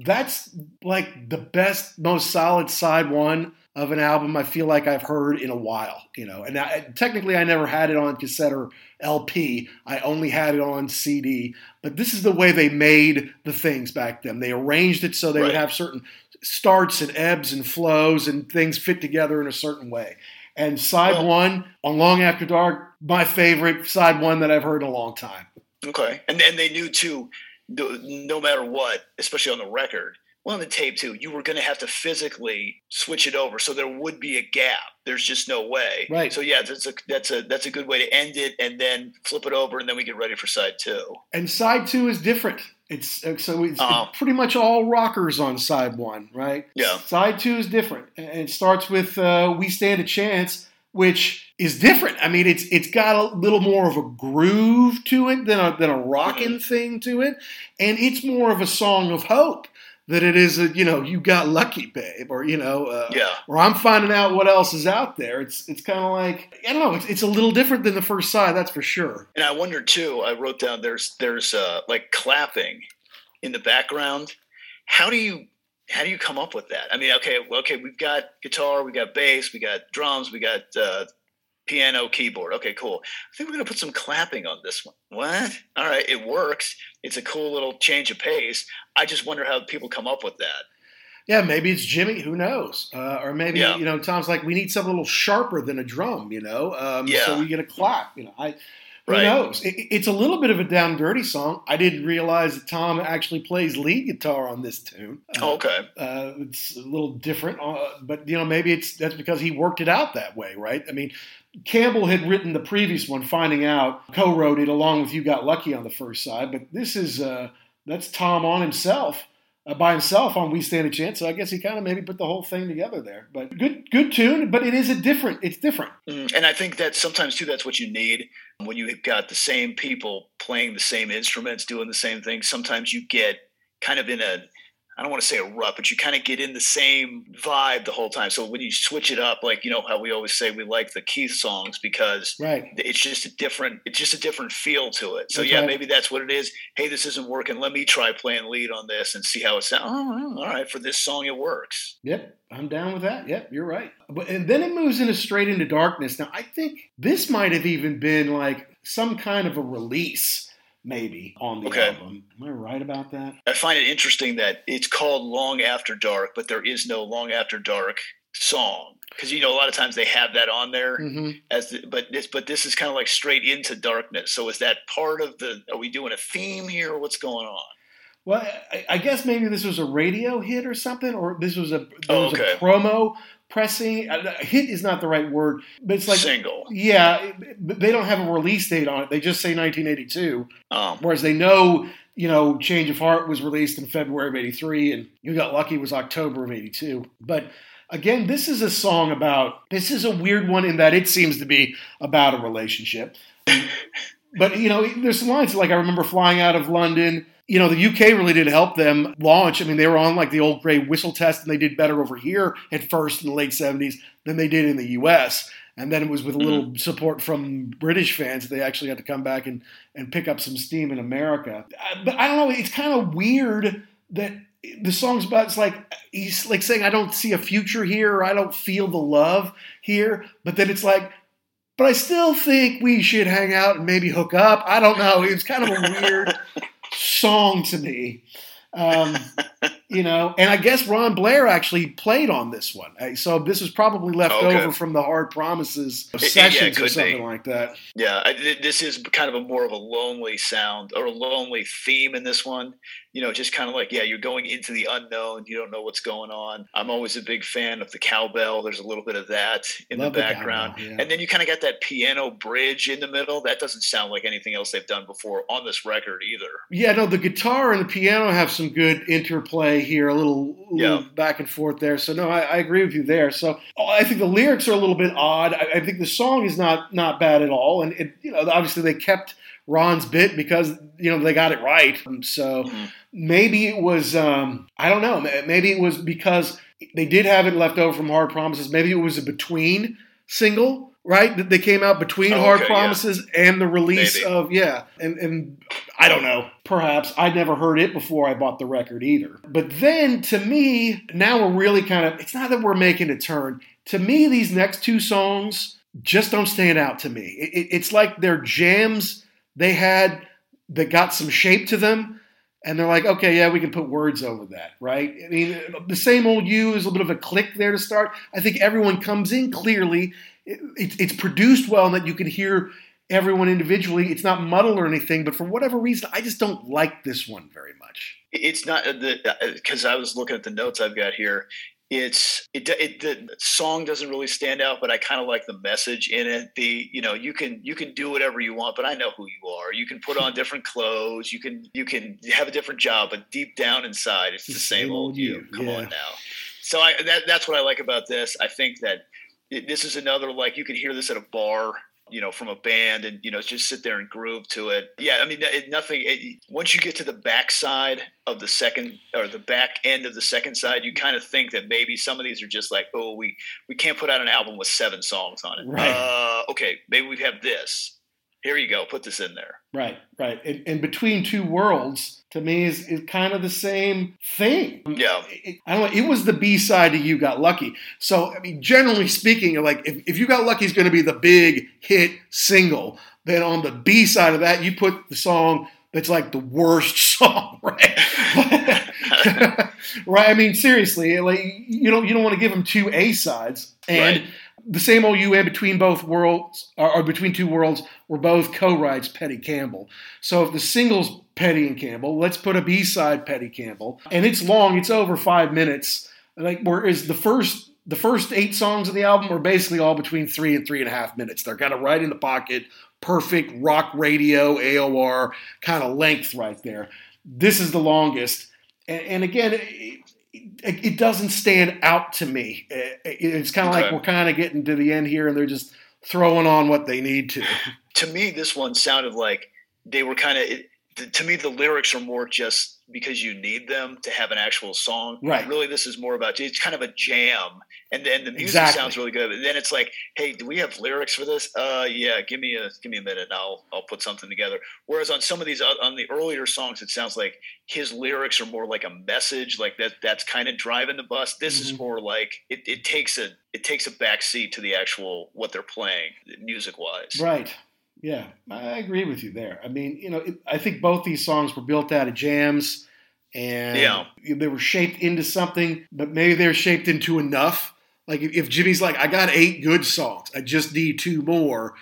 that's like the best, most solid side one of an album I feel like I've heard in a while, you know. And I, technically, I never had it on cassette or LP. I only had it on CD. But this is the way they made the things back then. They arranged it so they would have certain starts and ebbs and flows and things fit together in a certain way. And side Well- one on Long After Dark, my favorite side one that I've heard in a long time. Okay, and and they knew too, no, no matter what, especially on the record. Well, on the tape too, you were going to have to physically switch it over, so there would be a gap. There's just no way. Right. So yeah, that's a that's a that's a good way to end it, and then flip it over, and then we get ready for side two. and side two is different. It's so it's, Uh-huh. it's pretty much all rockers on side one, right? Yeah. Side two is different, and it starts with uh, "We Stand a Chance," which is different. I mean, it's it's got a little more of a groove to it than a than a rocking Mm-hmm. thing to it, and it's more of a song of hope than it is a you know you got lucky, babe, or you know uh, Yeah. or I'm finding out what else is out there. It's it's kind of like I don't know. It's, it's a little different than the first side, that's for sure. And I wonder too. I wrote down there's there's uh, like clapping in the background. How do you how do you come up with that? I mean, okay, well, okay, we've got guitar, we got bass, we got drums, we got uh, piano, keyboard. Okay, cool. I think we're gonna put some clapping on this one. What? All right, it works. It's a cool little change of pace. I just wonder how people come up with that. Yeah, maybe it's Jimmy. Who knows? Uh, or maybe Yeah. you know, Tom's like, we need something a little sharper than a drum. You know, um, Yeah. so we get a clap. You know, I who knows? It, it's a little bit of a down dirty song. I didn't realize that Tom actually plays lead guitar on this tune. Uh, okay. uh, it's a little different, uh, but you know, maybe it's that's because he worked it out that way, right? I mean, Campbell had written the previous one, Finding Out, co-wrote it along with You Got Lucky on the first side, but this is uh, that's Tom on himself. Uh, by himself on We Stand a Chance, so I guess he kind of maybe put the whole thing together there. But good, good tune. But it is a different. It's different. Mm, And I think that sometimes too, that's what you need when you've got the same people playing the same instruments, doing the same thing. Sometimes you get kind of in a, I don't want to say a rut, but you kind of get in the same vibe the whole time. So when you switch it up, like you know how we always say we like the Keith songs because Right. it's just a different, it's just a different feel to it. So That's yeah, maybe that's what it is. Hey, this isn't working. Let me try playing lead on this and see how it sounds. Oh, all right, for this song it works. Yep, I'm down with that. Yep, you're right. But and then it moves into straight into darkness. Now I think this might have even been like some kind of a release, maybe on the Okay. album. Am I right about that? I find it interesting that it's called Long After Dark, but there is no Long After Dark song because you know a lot of times they have that on there Mm-hmm. as the, but this but this is kind of like straight into darkness. So is that part of the? Are we doing a theme here? or What's going on? Well, I, I guess maybe this was a radio hit or something, or this was a Oh, was a promo pressing. Uh, Hit is not the right word, but it's like Single. yeah, they don't have a release date on it. They just say 1982. Um, Whereas they know, you know, Change of Heart was released in February of 83 and You Got Lucky was October of 82. But again, this is a song about, this is a weird one in that it seems to be about a relationship. but, you know, there's some lines like I remember flying out of London. You know, the UK really did help them launch. I mean, they were on like the old gray whistle test and they did better over here at first in the late 70s than they did in the US. And then it was with a little mm-hmm. support from British fans that they actually had to come back and, and pick up some steam in America. But I don't know, it's kind of weird that the song's about it's like he's like saying I don't see a future here or I don't feel the love here, but then it's like but I still think we should hang out and maybe hook up. I don't know. It's kind of a weird song to me. Um, you know, and I guess Ron Blair actually played on this one. Uh, so this is probably left Okay. over from the Hard Promises it- yeah, sessions or something be. like that. Yeah, I, this is kind of a more of a lonely sound or a lonely theme in this one. You know, just kind of like yeah, you're going into the unknown. You don't know what's going on. I'm always a big fan of the cowbell. There's a little bit of that in Love the the background, cowbell, yeah. and then you kind of got that piano bridge in the middle. That doesn't sound like anything else they've done before on this record either. Yeah, no, the guitar and the piano have some good interplay here, a little, little Yeah. back and forth there. So no, I, I agree with you there. So oh, I think the lyrics are a little bit odd. I, I think the song is not not bad at all, and it, you know, obviously they kept Ron's bit because you know they got it right. Um, So Mhm. maybe it was um, I don't know. Maybe it was because they did have it left over from Hard Promises. Maybe it was a between single. Right, they came out between Oh, Hard okay, yeah. Promises and the release Maybe. of yeah, and and I don't know. Perhaps I'd never heard it before I bought the record either. But then to me, now we're really kind of, it's not that we're making a turn. To me, these next two songs just don't stand out to me. It, it- it's like they're jams they had that got some shape to them. And they're like, okay, yeah, we can put words over that, right? I mean, the same old you is a little bit of a click there to start. I think everyone comes in clearly. It, it's it's produced well, and that you can hear everyone individually. It's not muddled or anything, but for whatever reason, I just don't like this one very much. It's not uh, the because I was looking at the notes I've got here. It's it, it the song doesn't really stand out, but I kind of like the message in it. The you know you can you can do whatever you want, but I know who you are. You can put on different clothes. You can you can have a different job, but deep down inside, it's the same old you. Come yeah. on now. So I that, that's what I like about this. I think that it, this is another like you can hear this at a bar you know from a band and you know just sit there and groove to it. Yeah i mean it, nothing it, once you get to the back side of the second or the back end of the second side you kind of think that maybe some of these are just like oh we we can't put out an album with seven songs on it. Right. uh, okay maybe we have this here you go put this in there Right, right. And, and between two worlds, to me, is, is kind of the same thing. yeah It- I don't know. It was the B side of "You Got Lucky." So, I mean, generally speaking, like if, if "You Got Lucky" is going to be the big hit single, then on the B side of that, you put the song that's like the worst song, right? right. I mean, seriously, like you don't you don't want to give them two A sides, and Right. The same old you between both worlds or, between two worlds were both co-writes Petty Campbell. So if the singles Petty and Campbell, let's put a B side Petty Campbell, and it's long. It's over five minutes. Like whereas the first the first eight songs of the album are basically all between three and three and a half minutes. They're kind of right in the pocket, perfect rock radio AOR kind of length right there. This is the longest, and, and again. It, it, it doesn't stand out to me. It's kind of like we're kind of getting to the end here, and they're just throwing on what they need to. to me, this one sounded like they were kind of. To me, the lyrics are more just because you need them to have an actual song. Right. Really, this is more about it's kind of a jam, and then the music Exactly. sounds really good. Then it's like, hey, do we have lyrics for this? Uh, yeah, give me a give me a minute, and I'll I'll put something together. Whereas on some of these on the earlier songs, it sounds like his lyrics are more like a message, like that that's kind of driving the bus. This is Mhm. more like it, it takes a it takes a back seat to the actual what they're playing music wise. Right. Yeah, I agree with you there. I mean, you know, it, I think both these songs were built out of jams, and Yeah. they were shaped into something, but maybe they're shaped into enough. Like if, if Jimmy's like, I got eight good songs, I just need two more.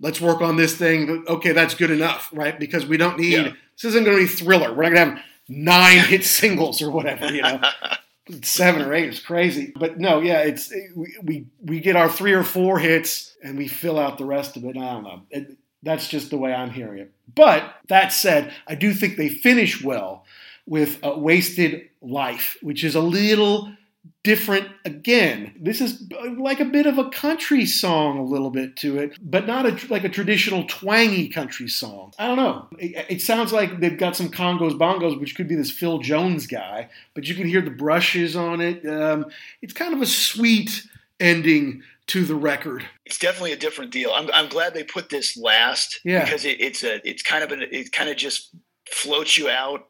Let's work on this thing. Okay, that's good enough, right? Because we don't need. Yeah. This isn't going to be thriller. We're not going to have nine hit singles or whatever, you know. seven or eight is crazy. But no, yeah, it's we, we we get our three or four hits and we fill out the rest of it. I don't know. It, that's just the way I'm hearing it. But that said, I do think they finish well with uh, "Wasted Life," which is a little different again. This is like a bit of a country song, a little bit to it, but not a, like a traditional twangy country song. I don't know. It, it sounds like they've got some congos bongos, which could be this Phil Jones guy, but you can hear the brushes on it. Um, it's kind of a sweet ending to the record. it's definitely a different deal. I'm, I'm glad they put this last Yeah. because it, it's a it's kind of an it kind of just floats you out.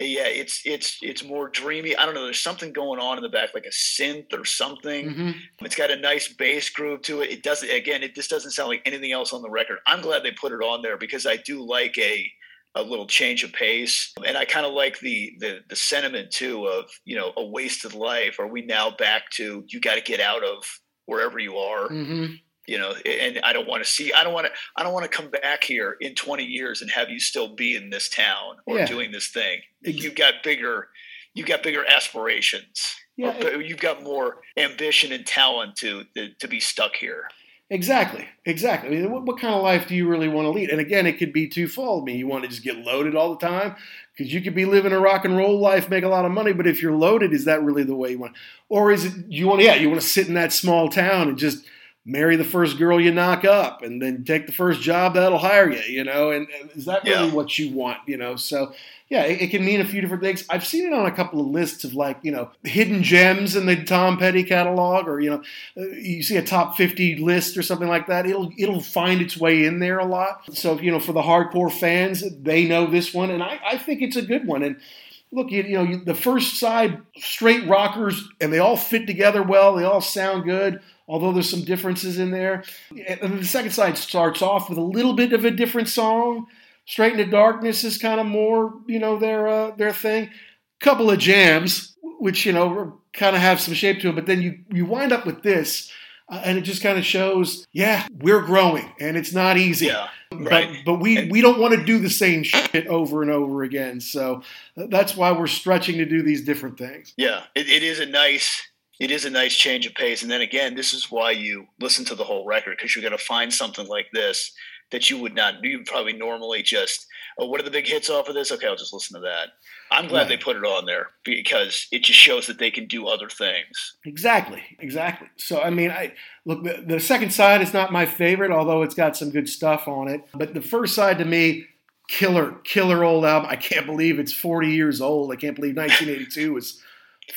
Yeah, it's it's it's more dreamy. I don't know. There's something going on in the back, like a synth or something. Mhm. It's got a nice bass groove to it. It doesn't again. It just doesn't sound like anything else on the record. I'm glad they put it on there because I do like a a little change of pace. And I kind of like the, the the sentiment too of you know a wasted life. Are we now back to you got to get out of wherever you are? Mm-hmm. You know, and I don't want to see. I don't want to. I don't want to come back here in 20 years and have you still be in this town or Yeah. doing this thing. You've got bigger. You've got bigger aspirations. Yeah, Or you've got more ambition and talent to to, to be stuck here. Exactly, exactly. I mean, what, what kind of life do you really want to lead? And again, it could be twofold. I mean, you want to just get loaded all the time because you could be living a rock and roll life, make a lot of money. But if you're loaded, is that really the way you want? Or is it you want? Yeah, you want to sit in that small town and just marry the first girl you knock up, and then take the first job that'll hire you. You know, and, and is that really Yeah. what you want? You know, so yeah, it, it can mean a few different things. I've seen it on a couple of lists of like you know hidden gems in the Tom Petty catalog, or you know uh, you see a top 50 list or something like that it'll it'll find its way in there a lot. So you know for the hardcore fans they know this one and i, I think it's a good one. And look you, you know you, the first side straight rockers and they all fit together well they all sound good although there's some differences in there. And the second side starts off with a little bit of a different song straight into darkness is kind of more you know their uh, their thing couple of jams which you know kind of have some shape to them but then you you wind up with this uh, and it just kind of shows yeah we're growing and it's not easy Yeah, but right. but but we we don't want to do the same shit over and over again so that's why we're stretching to do these different things Yeah, it, it is a nice it is a nice change of pace. And then again, this is why you listen to the whole record because you're going to find something like this that you would not you probably normally just oh what are the big hits off of this okay I'll just listen to that. I'm glad Right. they put it on there because it just shows that they can do other things. Exactly, exactly. So I mean, I look. The, the second side is not my favorite, although it's got some good stuff on it. But the first side to me, killer, killer old album. I can't believe it's 40 years old. I can't believe 1982 was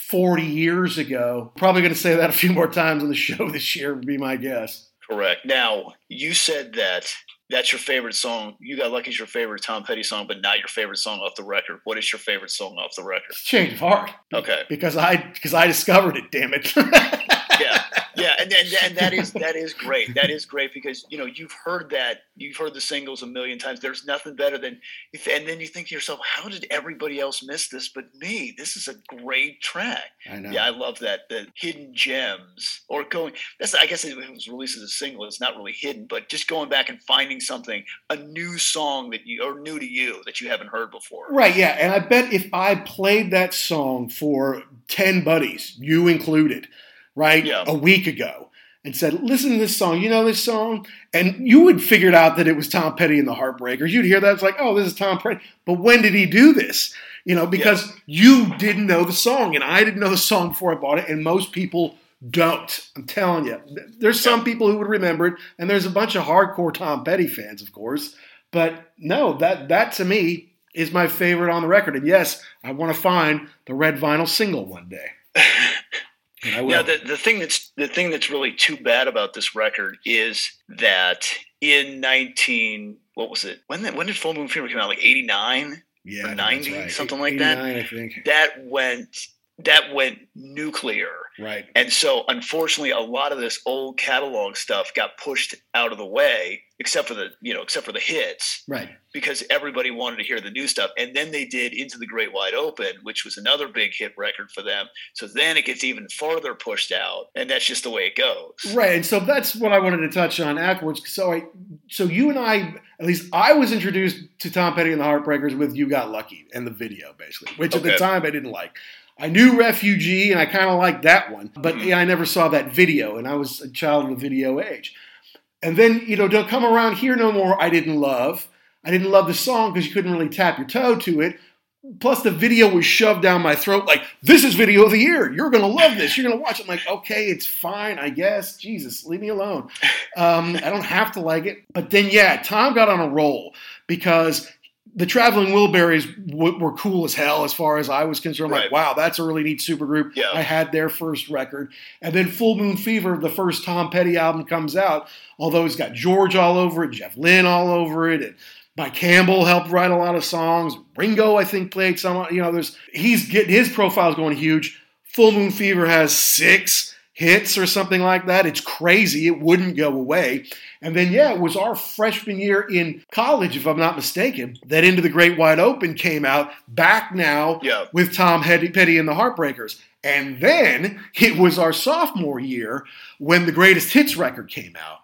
40 years ago. Probably going to say that a few more times on the show this year. Would be my guess. Correct. Now you said that that's your favorite song. You got lucky's your favorite Tom Petty song, but not your favorite song off the record. What is your favorite song off the record? It's change of heart Okay. because I because I discovered it. Damn it. yeah, yeah, and, and and that is that is great. That is great because you know you've heard that you've heard the singles a million times. There's nothing better than, if, and then you think to yourself, how did everybody else miss this but me? This is a great track. I know. Yeah, I love that. The hidden gems or going. That's I guess it was released as a single, it's not really hidden, but just going back and finding something, a new song that you or new to you that you haven't heard before. Right, yeah. And I bet if I played that song for 10 buddies, you included, right, Yeah. a week ago, and said, listen to this song, you know this song? And you would figured out that it was Tom Petty and the Heartbreakers. You'd hear that, it's like, oh, this is Tom Petty. But when did he do this? You know, because you didn't know the song, and I didn't know the song before I bought it, and most people don't. I'm telling you. There's some people who would remember it, and there's a bunch of hardcore Tom Petty fans, of course. But no, that that to me is my favorite on the record. And yes, I want to find the red vinyl single one day. Yeah, the, the thing that's the thing that's really too bad about this record is that in nineteen what was it when when did Full Moon Fever come out like eighty nine yeah, or I think that's 90, right. something like that? I think. that went that went nuclear Right. and so unfortunately a lot of this old catalog stuff got pushed out of the way except for the you know except for the hits Right. because everybody wanted to hear the new stuff. And then they did Into the Great Wide Open, which was another big hit record for them. So then it gets even farther pushed out, and that's just the way it goes. Right, and so that's what I wanted to touch on afterwards. So I, so you and I, at least I was introduced to Tom Petty and the Heartbreakers with "You Got Lucky" and the video, basically, which at the time I didn't like. I knew "Refugee" and I kind of liked that one, but Mhm. yeah, I never saw that video, and I was a child of the video age. And then you know, "Don't Come Around Here No More." I didn't love. I didn't love the song because you couldn't really tap your toe to it. Plus, the video was shoved down my throat like, this is video of the year. You're going to love this. You're going to watch it. I'm like, okay, it's fine, I guess. Jesus, leave me alone. Um, I don't have to like it. But then, yeah, Tom got on a roll because the Traveling Wilburys w- were cool as hell as far as I was concerned. Right. Like, wow, that's a really neat supergroup. Yeah. I had their first record. And then Full Moon Fever, the first Tom Petty album, comes out. Although he's got George all over it, Jeff Lynne all over it, and Mike Campbell helped write a lot of songs. Ringo, I think, played some. You know, there's he's getting his profile's going huge. Full Moon Fever has six hits or something like that. It's crazy. It wouldn't go away. And then, yeah, it was our freshman year in college, if I'm not mistaken, that Into the Great Wide Open came out back now Yeah. with Tom Petty and the Heartbreakers. And then it was our sophomore year when the greatest hits record came out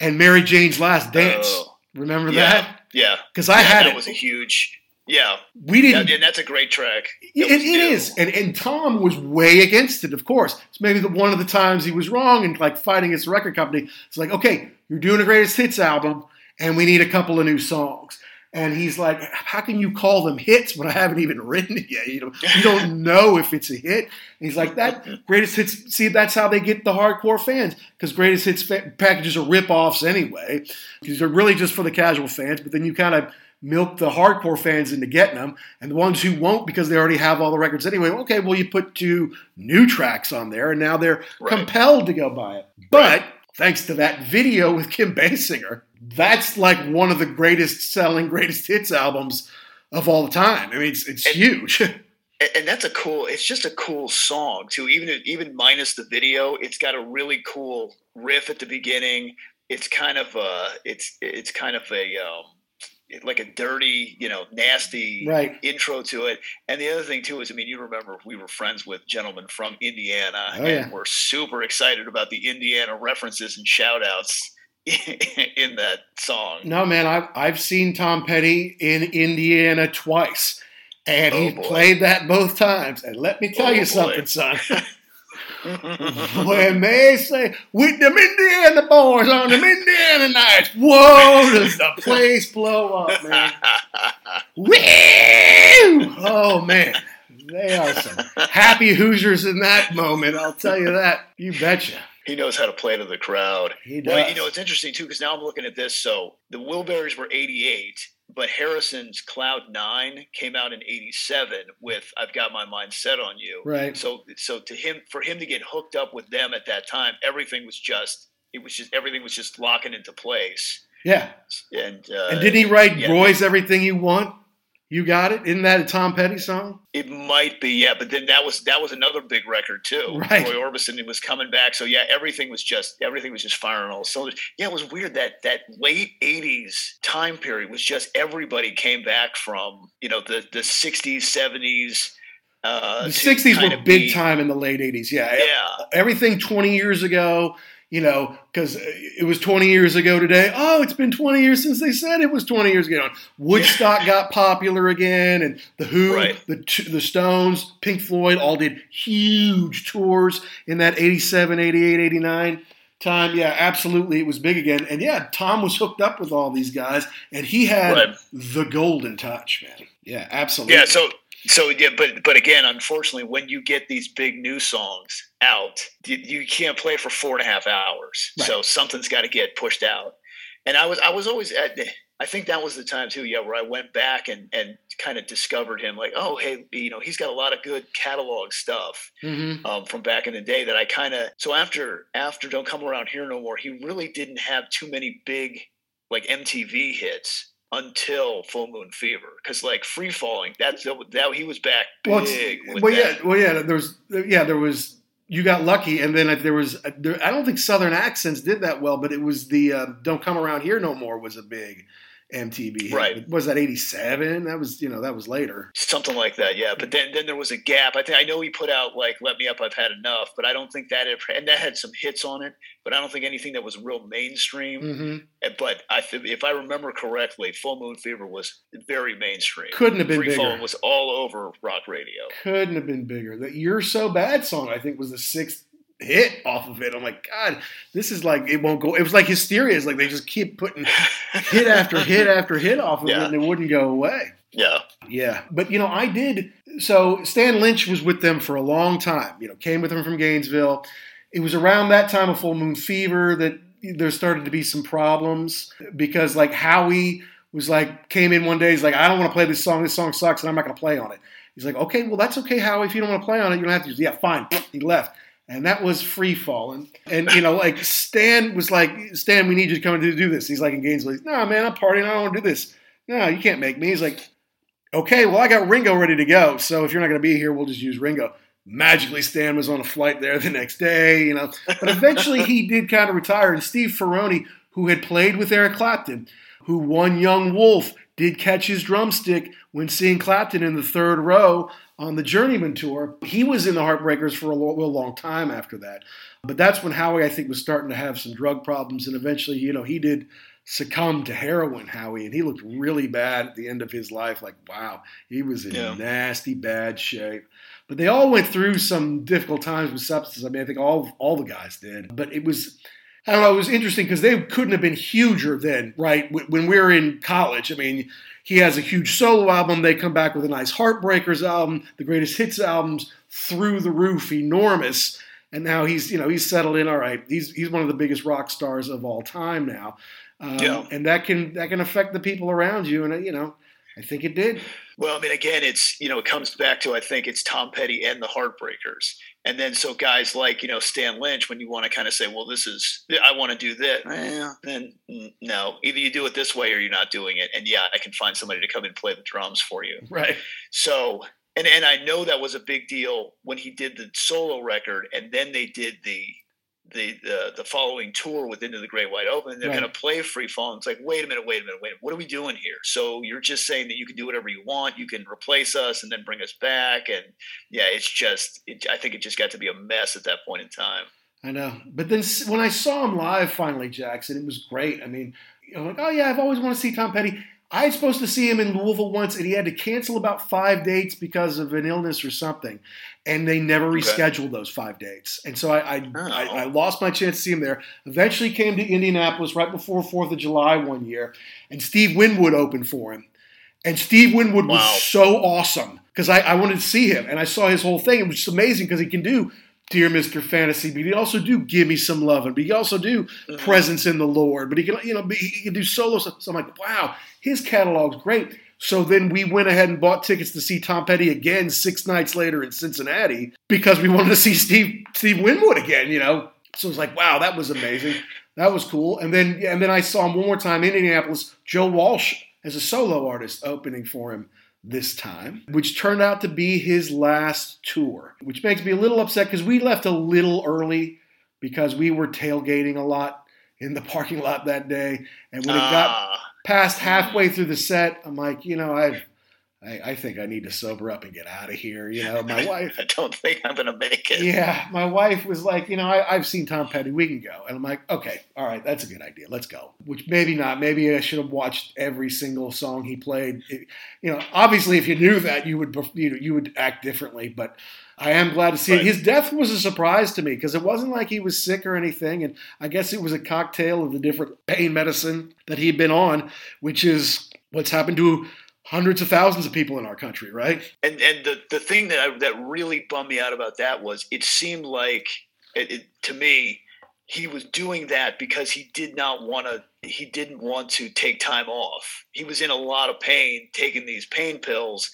and Mary Jane's Last Dance. Oh. Remember Yeah. that? Yeah. Because I Yeah, had that it. was a huge. Yeah. we didn't. That- and that's a great track. It, it new. and and Tom was way against it. Of course, it's maybe the, one of the times he was wrong and like fighting his record company. It's like, okay, you're doing a greatest hits album, and we need a couple of new songs. And he's like, how can you call them hits when I haven't even written it yet? You know, you don't know if it's a hit. And he's like, that greatest hits. See, that's how they get the hardcore fans because greatest hits fa- packages are rip-offs anyway. These are really just for the casual fans. But then you kind of milk the hardcore fans into getting them, and the ones who won't because they already have all the records anyway. Okay, well you put two new tracks on there, and now they're Right. compelled to go buy it. But thanks to that video with Kim Basinger, that's like one of the greatest selling greatest hits albums of all time. I mean, it's it's And- huge. and, that's a cool it's just a cool song too even even minus the video it's got a really cool riff at the beginning it's kind of uh it's it's kind of a um like a dirty you know nasty right. intro to it and the other thing too is i mean you remember we were friends with gentlemen from indiana Oh, and yeah. we're super excited about the indiana references and shout outs in that song No, man, I've I've seen Tom Petty in Indiana twice. And he Oh, boy. played that both times. And let me tell Oh, you boy. something, son. when they say with them Indiana boys on them Indiana nights, whoa, does the place blow up, man? Woo! Oh man, they are some happy Hoosiers in that moment. I'll tell you that. You betcha. He knows how to play to the crowd. He Well, does. you know, it's interesting too because now I'm looking at this. So the Wilburys were 88, but Harrison's Cloud Nine came out in 87 with "I've Got My Mind Set on You." right. So, so to him, for him to get hooked up with them at that time, everything was just it was just everything was just locking into place. Yeah. And uh, And didn't he write yeah. "Roy's Everything You Want"? You got it. Isn't that a Tom Petty song? It might be, yeah, but then that was that was another big record too. Right. Roy Orbison was coming back, so yeah, everything was just everything was just firing all cylinders. Yeah, it was weird that that late '80s time period was just everybody came back from you know the the '60s, '70s. Uh, the '60s kind were big be- time in the late '80s. Yeah. Yeah, Everything 20 years ago. You know, because uh, it was 20 years ago today. Oh, it's been 20 years since they said it was 20 years ago. Woodstock got popular again, and the Who, Right. the the Stones, Pink Floyd all did huge tours in that 87, 88, 89 time. Yeah, absolutely. It was big again. And yeah, Tom was hooked up with all these guys, and he had Right. the golden touch, man. Yeah, absolutely. yeah. So so yeah, but but again, unfortunately, when you get these big new songs out, you, you can't play for four and a half hours. Right. So something's got to get pushed out. And I was I was always at. I think that was the time too, yeah, where I went back and and kind of discovered him. Like, oh, hey, you know, he's got a lot of good catalog stuff hmm um, from back in the day that I kind of. So after after Don't Come Around Here No More, he really didn't have too many big like MTV hits until Full Moon Fever because like Free Falling, that's that he was back big. Well, well, yeah, well, yeah. There was, yeah, there was. You got lucky, and then there was. There, I don't think Southern accents did that well, but it was the uh, "Don't Come Around Here No More" was a big MTV hit. Right. Was that '87? That was, you know, that was later. Something like that, yeah. But then, then there was a gap. I think I know he put out like "Let Me Up, I've Had Enough," but I don't think that ever, and that had some hits on it. But I don't think anything that was real mainstream. hmm But I, th- if I remember correctly, Full Moon Fever was very mainstream. Couldn't have been Free bigger. Was all over rock radio. Couldn't have been bigger. That "You're So Bad" song, I think, was the sixth hit off of it. I'm like, God, this is like it won't go. It was like hysteria. It's like they just keep putting hit after hit after hit off of Yeah. it, and it wouldn't go away. Yeah, Yeah, but you know, I did. So Stan Lynch was with them for a long time. You know, came with them from Gainesville. It was around that time of Full Moon Fever that there started to be some problems because, like, Howie was like came in one day. He's like, I don't want to play this song. This song sucks, and I'm not going to play on it. He's like, Okay, well, that's okay, Howie. If you don't want to play on it, you don't have to. Yeah, fine. He left. And that was free falling. And, you know, like Stan was like, Stan, we need you to come and do this. He's like in Gainesville. He's, no, man, I'm partying. I don't want to do this. No, you can't make me. He's like, okay, well, I got Ringo ready to go. So if you're not going to be here, we'll just use Ringo. magically Stan was on a flight there the next day, you know. But eventually he did kind of retire. And Steve Ferrone, who had played with Eric Clapton, who one Young Wolf, did catch his drumstick when seeing Clapton in the third row on the Journeyman tour. He was in the Heartbreakers for a long, a long time after that. But that's when Howie, I think, was starting to have some drug problems. And eventually, you know, he did succumb to heroin, Howie, and he looked really bad at the end of his life. Like, wow, he was in yeah. nasty, bad shape. But they all went through some difficult times with substances. I mean, I think all all the guys did. But it was, I don't know, it was interesting because they couldn't have been huger then, right? When we were in college, I mean, he has a huge solo album. They come back with a nice Heartbreakers album, the greatest hits albums, through the roof, enormous. And now he's, you know, he's settled in. All right, he's he's one of the biggest rock stars of all time now. Um, yeah. And that can that can affect the people around you. And you know, I think it did. Well, I mean, again, it's you know, it comes back to I think it's Tom Petty and the Heartbreakers, and then so guys like you know Stan Lynch, when you want to kind of say, well, this is I want to do this, then no, either you do it this way or you're not doing it. And yeah, I can find somebody to come and play the drums for you. Right. So, and and I know that was a big deal when he did the solo record, and then they did the the, the the following tour with Into the Great Wide Open, they're right. going to play Free Fall. It's like, wait a minute, wait a minute, wait a minute. What are we doing here? So you're just saying that you can do whatever you want. You can replace us and then bring us back. And yeah, it's just, it, I think it just got to be a mess at that point in time. I know. But then when I saw him live finally, Jackson, it was great. I mean, you know, like, oh yeah, I've always wanted to see Tom Petty. I was supposed to see him in Louisville once, and he had to cancel about five dates because of an illness or something, and they never rescheduled those five dates. And so I I, oh. I I, lost my chance to see him there. Eventually, came to Indianapolis right before Fourth of July one year, and Steve Winwood opened for him. And Steve Winwood wow. was so awesome because I, I wanted to see him, and I saw his whole thing. It was amazing because he can do Dear Mr. Fantasy, but he also do Give Me Some Lovin', but he also do mm-hmm. Presence in the Lord, but he can, you know, he can do solo stuff. So I'm like, wow, his catalog's great. So then we went ahead and bought tickets to see Tom Petty again six nights later in Cincinnati because we wanted to see Steve Steve Winwood again, you know. So it was like, wow, that was amazing. That was cool. And then and then I saw him one more time in Indianapolis, Joe Walsh as a solo artist opening for him this time, which turned out to be his last tour, which makes me a little upset because we left a little early because we were tailgating a lot in the parking lot that day. And when it got ah. past halfway through the set, I'm like, you know, I've I, I, think I need to sober up and get out of here. You know, my wife. I don't think I'm going to make it. Yeah, my wife was like, you know, I, have seen Tom Petty. We can go, and I'm like, okay, all right, that's a good idea. Let's go. Which maybe not. Maybe I should have watched every single song he played. It, you know, obviously, if you knew that, you would you know you would act differently. But I am glad to see right. it. His death was a surprise to me because it wasn't like he was sick or anything, and I guess it was a cocktail of the different pain medicine that he'd been on, which is what's happened to hundreds of thousands of people in our country, right? And and the the thing that I, that really bummed me out about that was it seemed like it, it, to me he was doing that because he did not want to he didn't want to take time off. He was in a lot of pain taking these pain pills,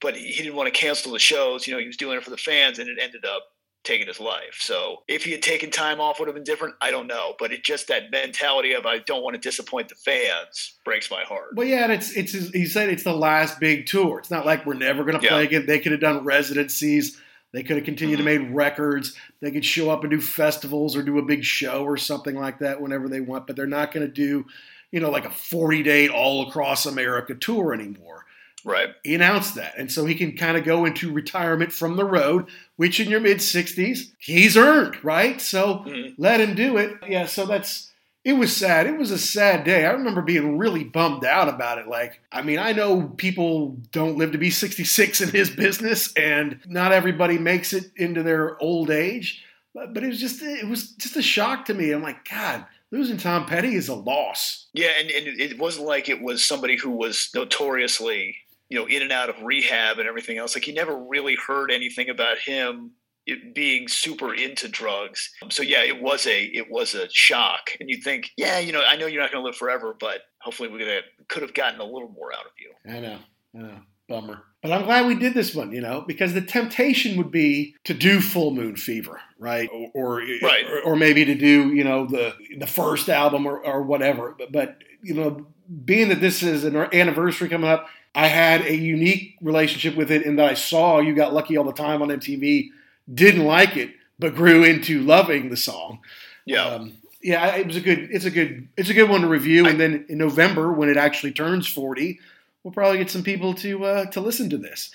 but he, he didn't want to cancel the shows. You know, he was doing it for the fans, and it ended up taken his life. So if he had taken time off, would have been different. I don't know, but it just that mentality of I don't want to disappoint the fans breaks my heart. Well, yeah, and it's it's he said it's the last big tour. It's not like we're never going to yeah. play again. They could have done residencies. They could have continued mm-hmm. to make records. They could show up and do festivals or do a big show or something like that whenever they want. But they're not going to do, you know, like a 40 day all across America tour anymore. Right. He announced that. And so he can kind of go into retirement from the road, which in your mid 60s, he's earned, right? So mm-hmm. let him do it. Yeah, so that's it was sad. It was a sad day. I remember being really bummed out about it. Like, I mean, I know people don't live to be 66 in his business, and not everybody makes it into their old age. But, but it was just it was just a shock to me. I'm like, God, losing Tom Petty is a loss. Yeah, and, and it wasn't like it was somebody who was notoriously you know, in and out of rehab and everything else. Like he never really heard anything about him being super into drugs. Um, so yeah, it was a it was a shock. And you think, yeah, you know, I know you're not going to live forever, but hopefully we could have gotten a little more out of you. I know. I know. Bummer. But I'm glad we did this one, you know, because the temptation would be to do Full Moon Fever, right? Or or, right. or, or maybe to do, you know, the the first album or, or whatever. But, but you know, being that this is an anniversary coming up, I had a unique relationship with it in that I saw You Got Lucky all the time on MTV didn't like it, but grew into loving the song. Yeah. Um, yeah, it was a good. It's a good. It's a good one to review. and then in November, when it actually turns forty, we'll probably get some people to uh, to listen to this.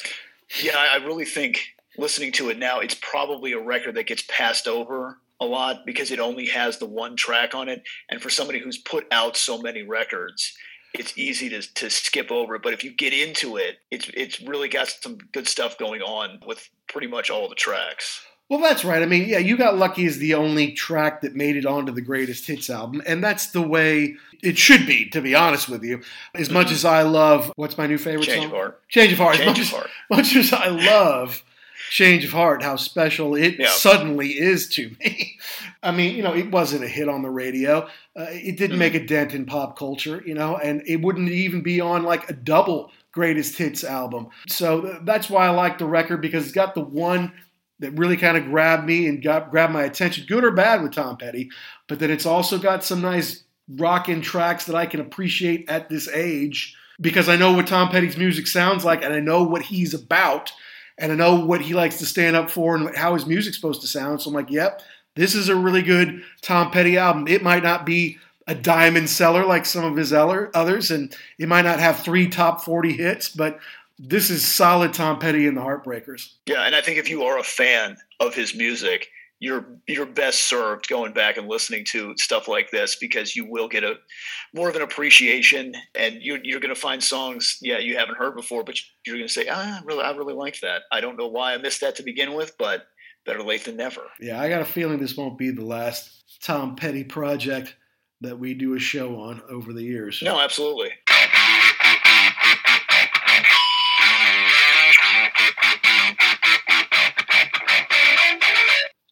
Yeah, I really think listening to it now, it's probably a record that gets passed over a lot because it only has the one track on it. And for somebody who's put out so many records, it's easy to, to skip over. But if you get into it, it's it's really got some good stuff going on with pretty much all the tracks. Well, that's right. I mean, yeah, You Got Lucky is the only track that made it onto the greatest hits album. And that's the way it should be, to be honest with you. As much mm-hmm. as I love, what's my new favorite Change song? Of Heart. Change of Heart. Change as much, of Heart. Much as I love Change of Heart, how special it yeah. suddenly is to me. I mean, you know, it wasn't a hit on the radio. Uh, it didn't mm-hmm. make a dent in pop culture, you know, and it wouldn't even be on like a double greatest hits album. So that's why I like the record because it's got the one that really kind of grabbed me and got grabbed my attention, good or bad with Tom Petty. But then it's also got some nice rockin' tracks that I can appreciate at this age because I know what Tom Petty's music sounds like and I know what he's about and I know what he likes to stand up for and how his music's supposed to sound. So I'm like, yep, this is a really good Tom Petty album. It might not be a diamond seller like some of his others, and it might not have three top 40 hits, but this is solid Tom Petty and the Heartbreakers. Yeah, and I think if you are a fan of his music, you're you're best served going back and listening to stuff like this because you will get a more of an appreciation and you're, you're going to find songs yeah you haven't heard before but you're going to say ah, I really I really like that. I don't know why I missed that to begin with but better late than never. Yeah I got a feeling this won't be the last Tom Petty project that we do a show on over the years. No absolutely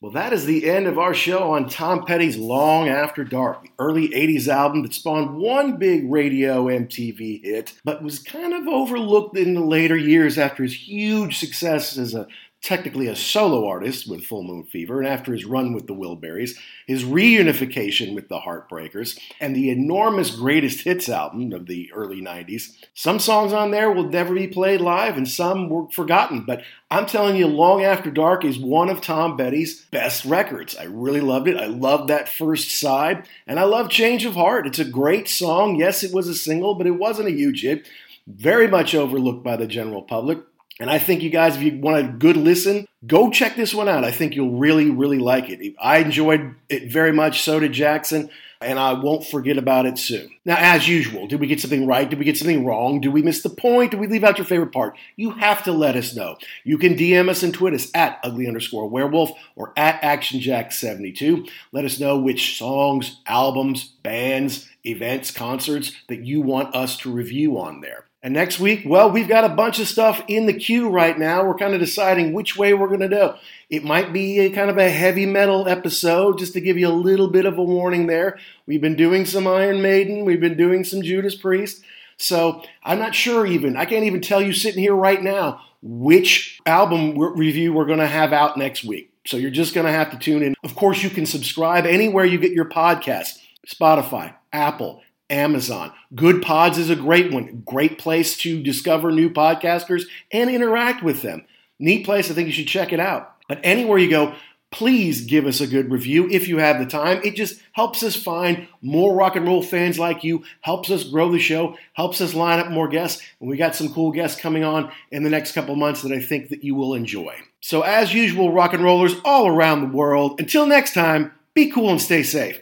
Well, that is the end of our show on Tom Petty's Long After Dark, the early 80s album that spawned one big radio MTV hit, but was kind of overlooked in the later years after his huge success as a technically a solo artist with Full Moon Fever, and after his run with the Wilburys, his reunification with the Heartbreakers, and the enormous greatest hits album of the early 90s. Some songs on there will never be played live, and some were forgotten, but I'm telling you, Long After Dark is one of Tom Petty's best records. I really loved it. I loved that first side, and I love Change of Heart. It's a great song. Yes, it was a single, but it wasn't a huge hit. Very much overlooked by the general public. And I think you guys, if you want a good listen, go check this one out. I think you'll really, really like it. I enjoyed it very much. So did Jackson. And I won't forget about it soon. Now, as usual, did we get something right? Did we get something wrong? Did we miss the point? Did we leave out your favorite part? You have to let us know. You can DM us and tweet us at ugly underscore werewolf or at actionjack72. Let us know which songs, albums, bands, events, concerts that you want us to review on there. And next week, well, we've got a bunch of stuff in the queue right now. We're kind of deciding which way we're going to go. It might be a kind of a heavy metal episode, just to give you a little bit of a warning there. We've been doing some Iron Maiden, we've been doing some Judas Priest. So I'm not sure even. I can't even tell you sitting here right now which album review we're going to have out next week. So you're just going to have to tune in. Of course, you can subscribe anywhere you get your podcast Spotify, Apple, Amazon. Goodpods is a great one. Great place to discover new podcasters and interact with them. Neat place. I think you should check it out. But anywhere you go, please give us a good review if you have the time. It just helps us find more rock and roll fans like you, helps us grow the show, helps us line up more guests. And we got some cool guests coming on in the next couple months that I think that you will enjoy. So as usual, rock and rollers all around the world, until next time, be cool and stay safe.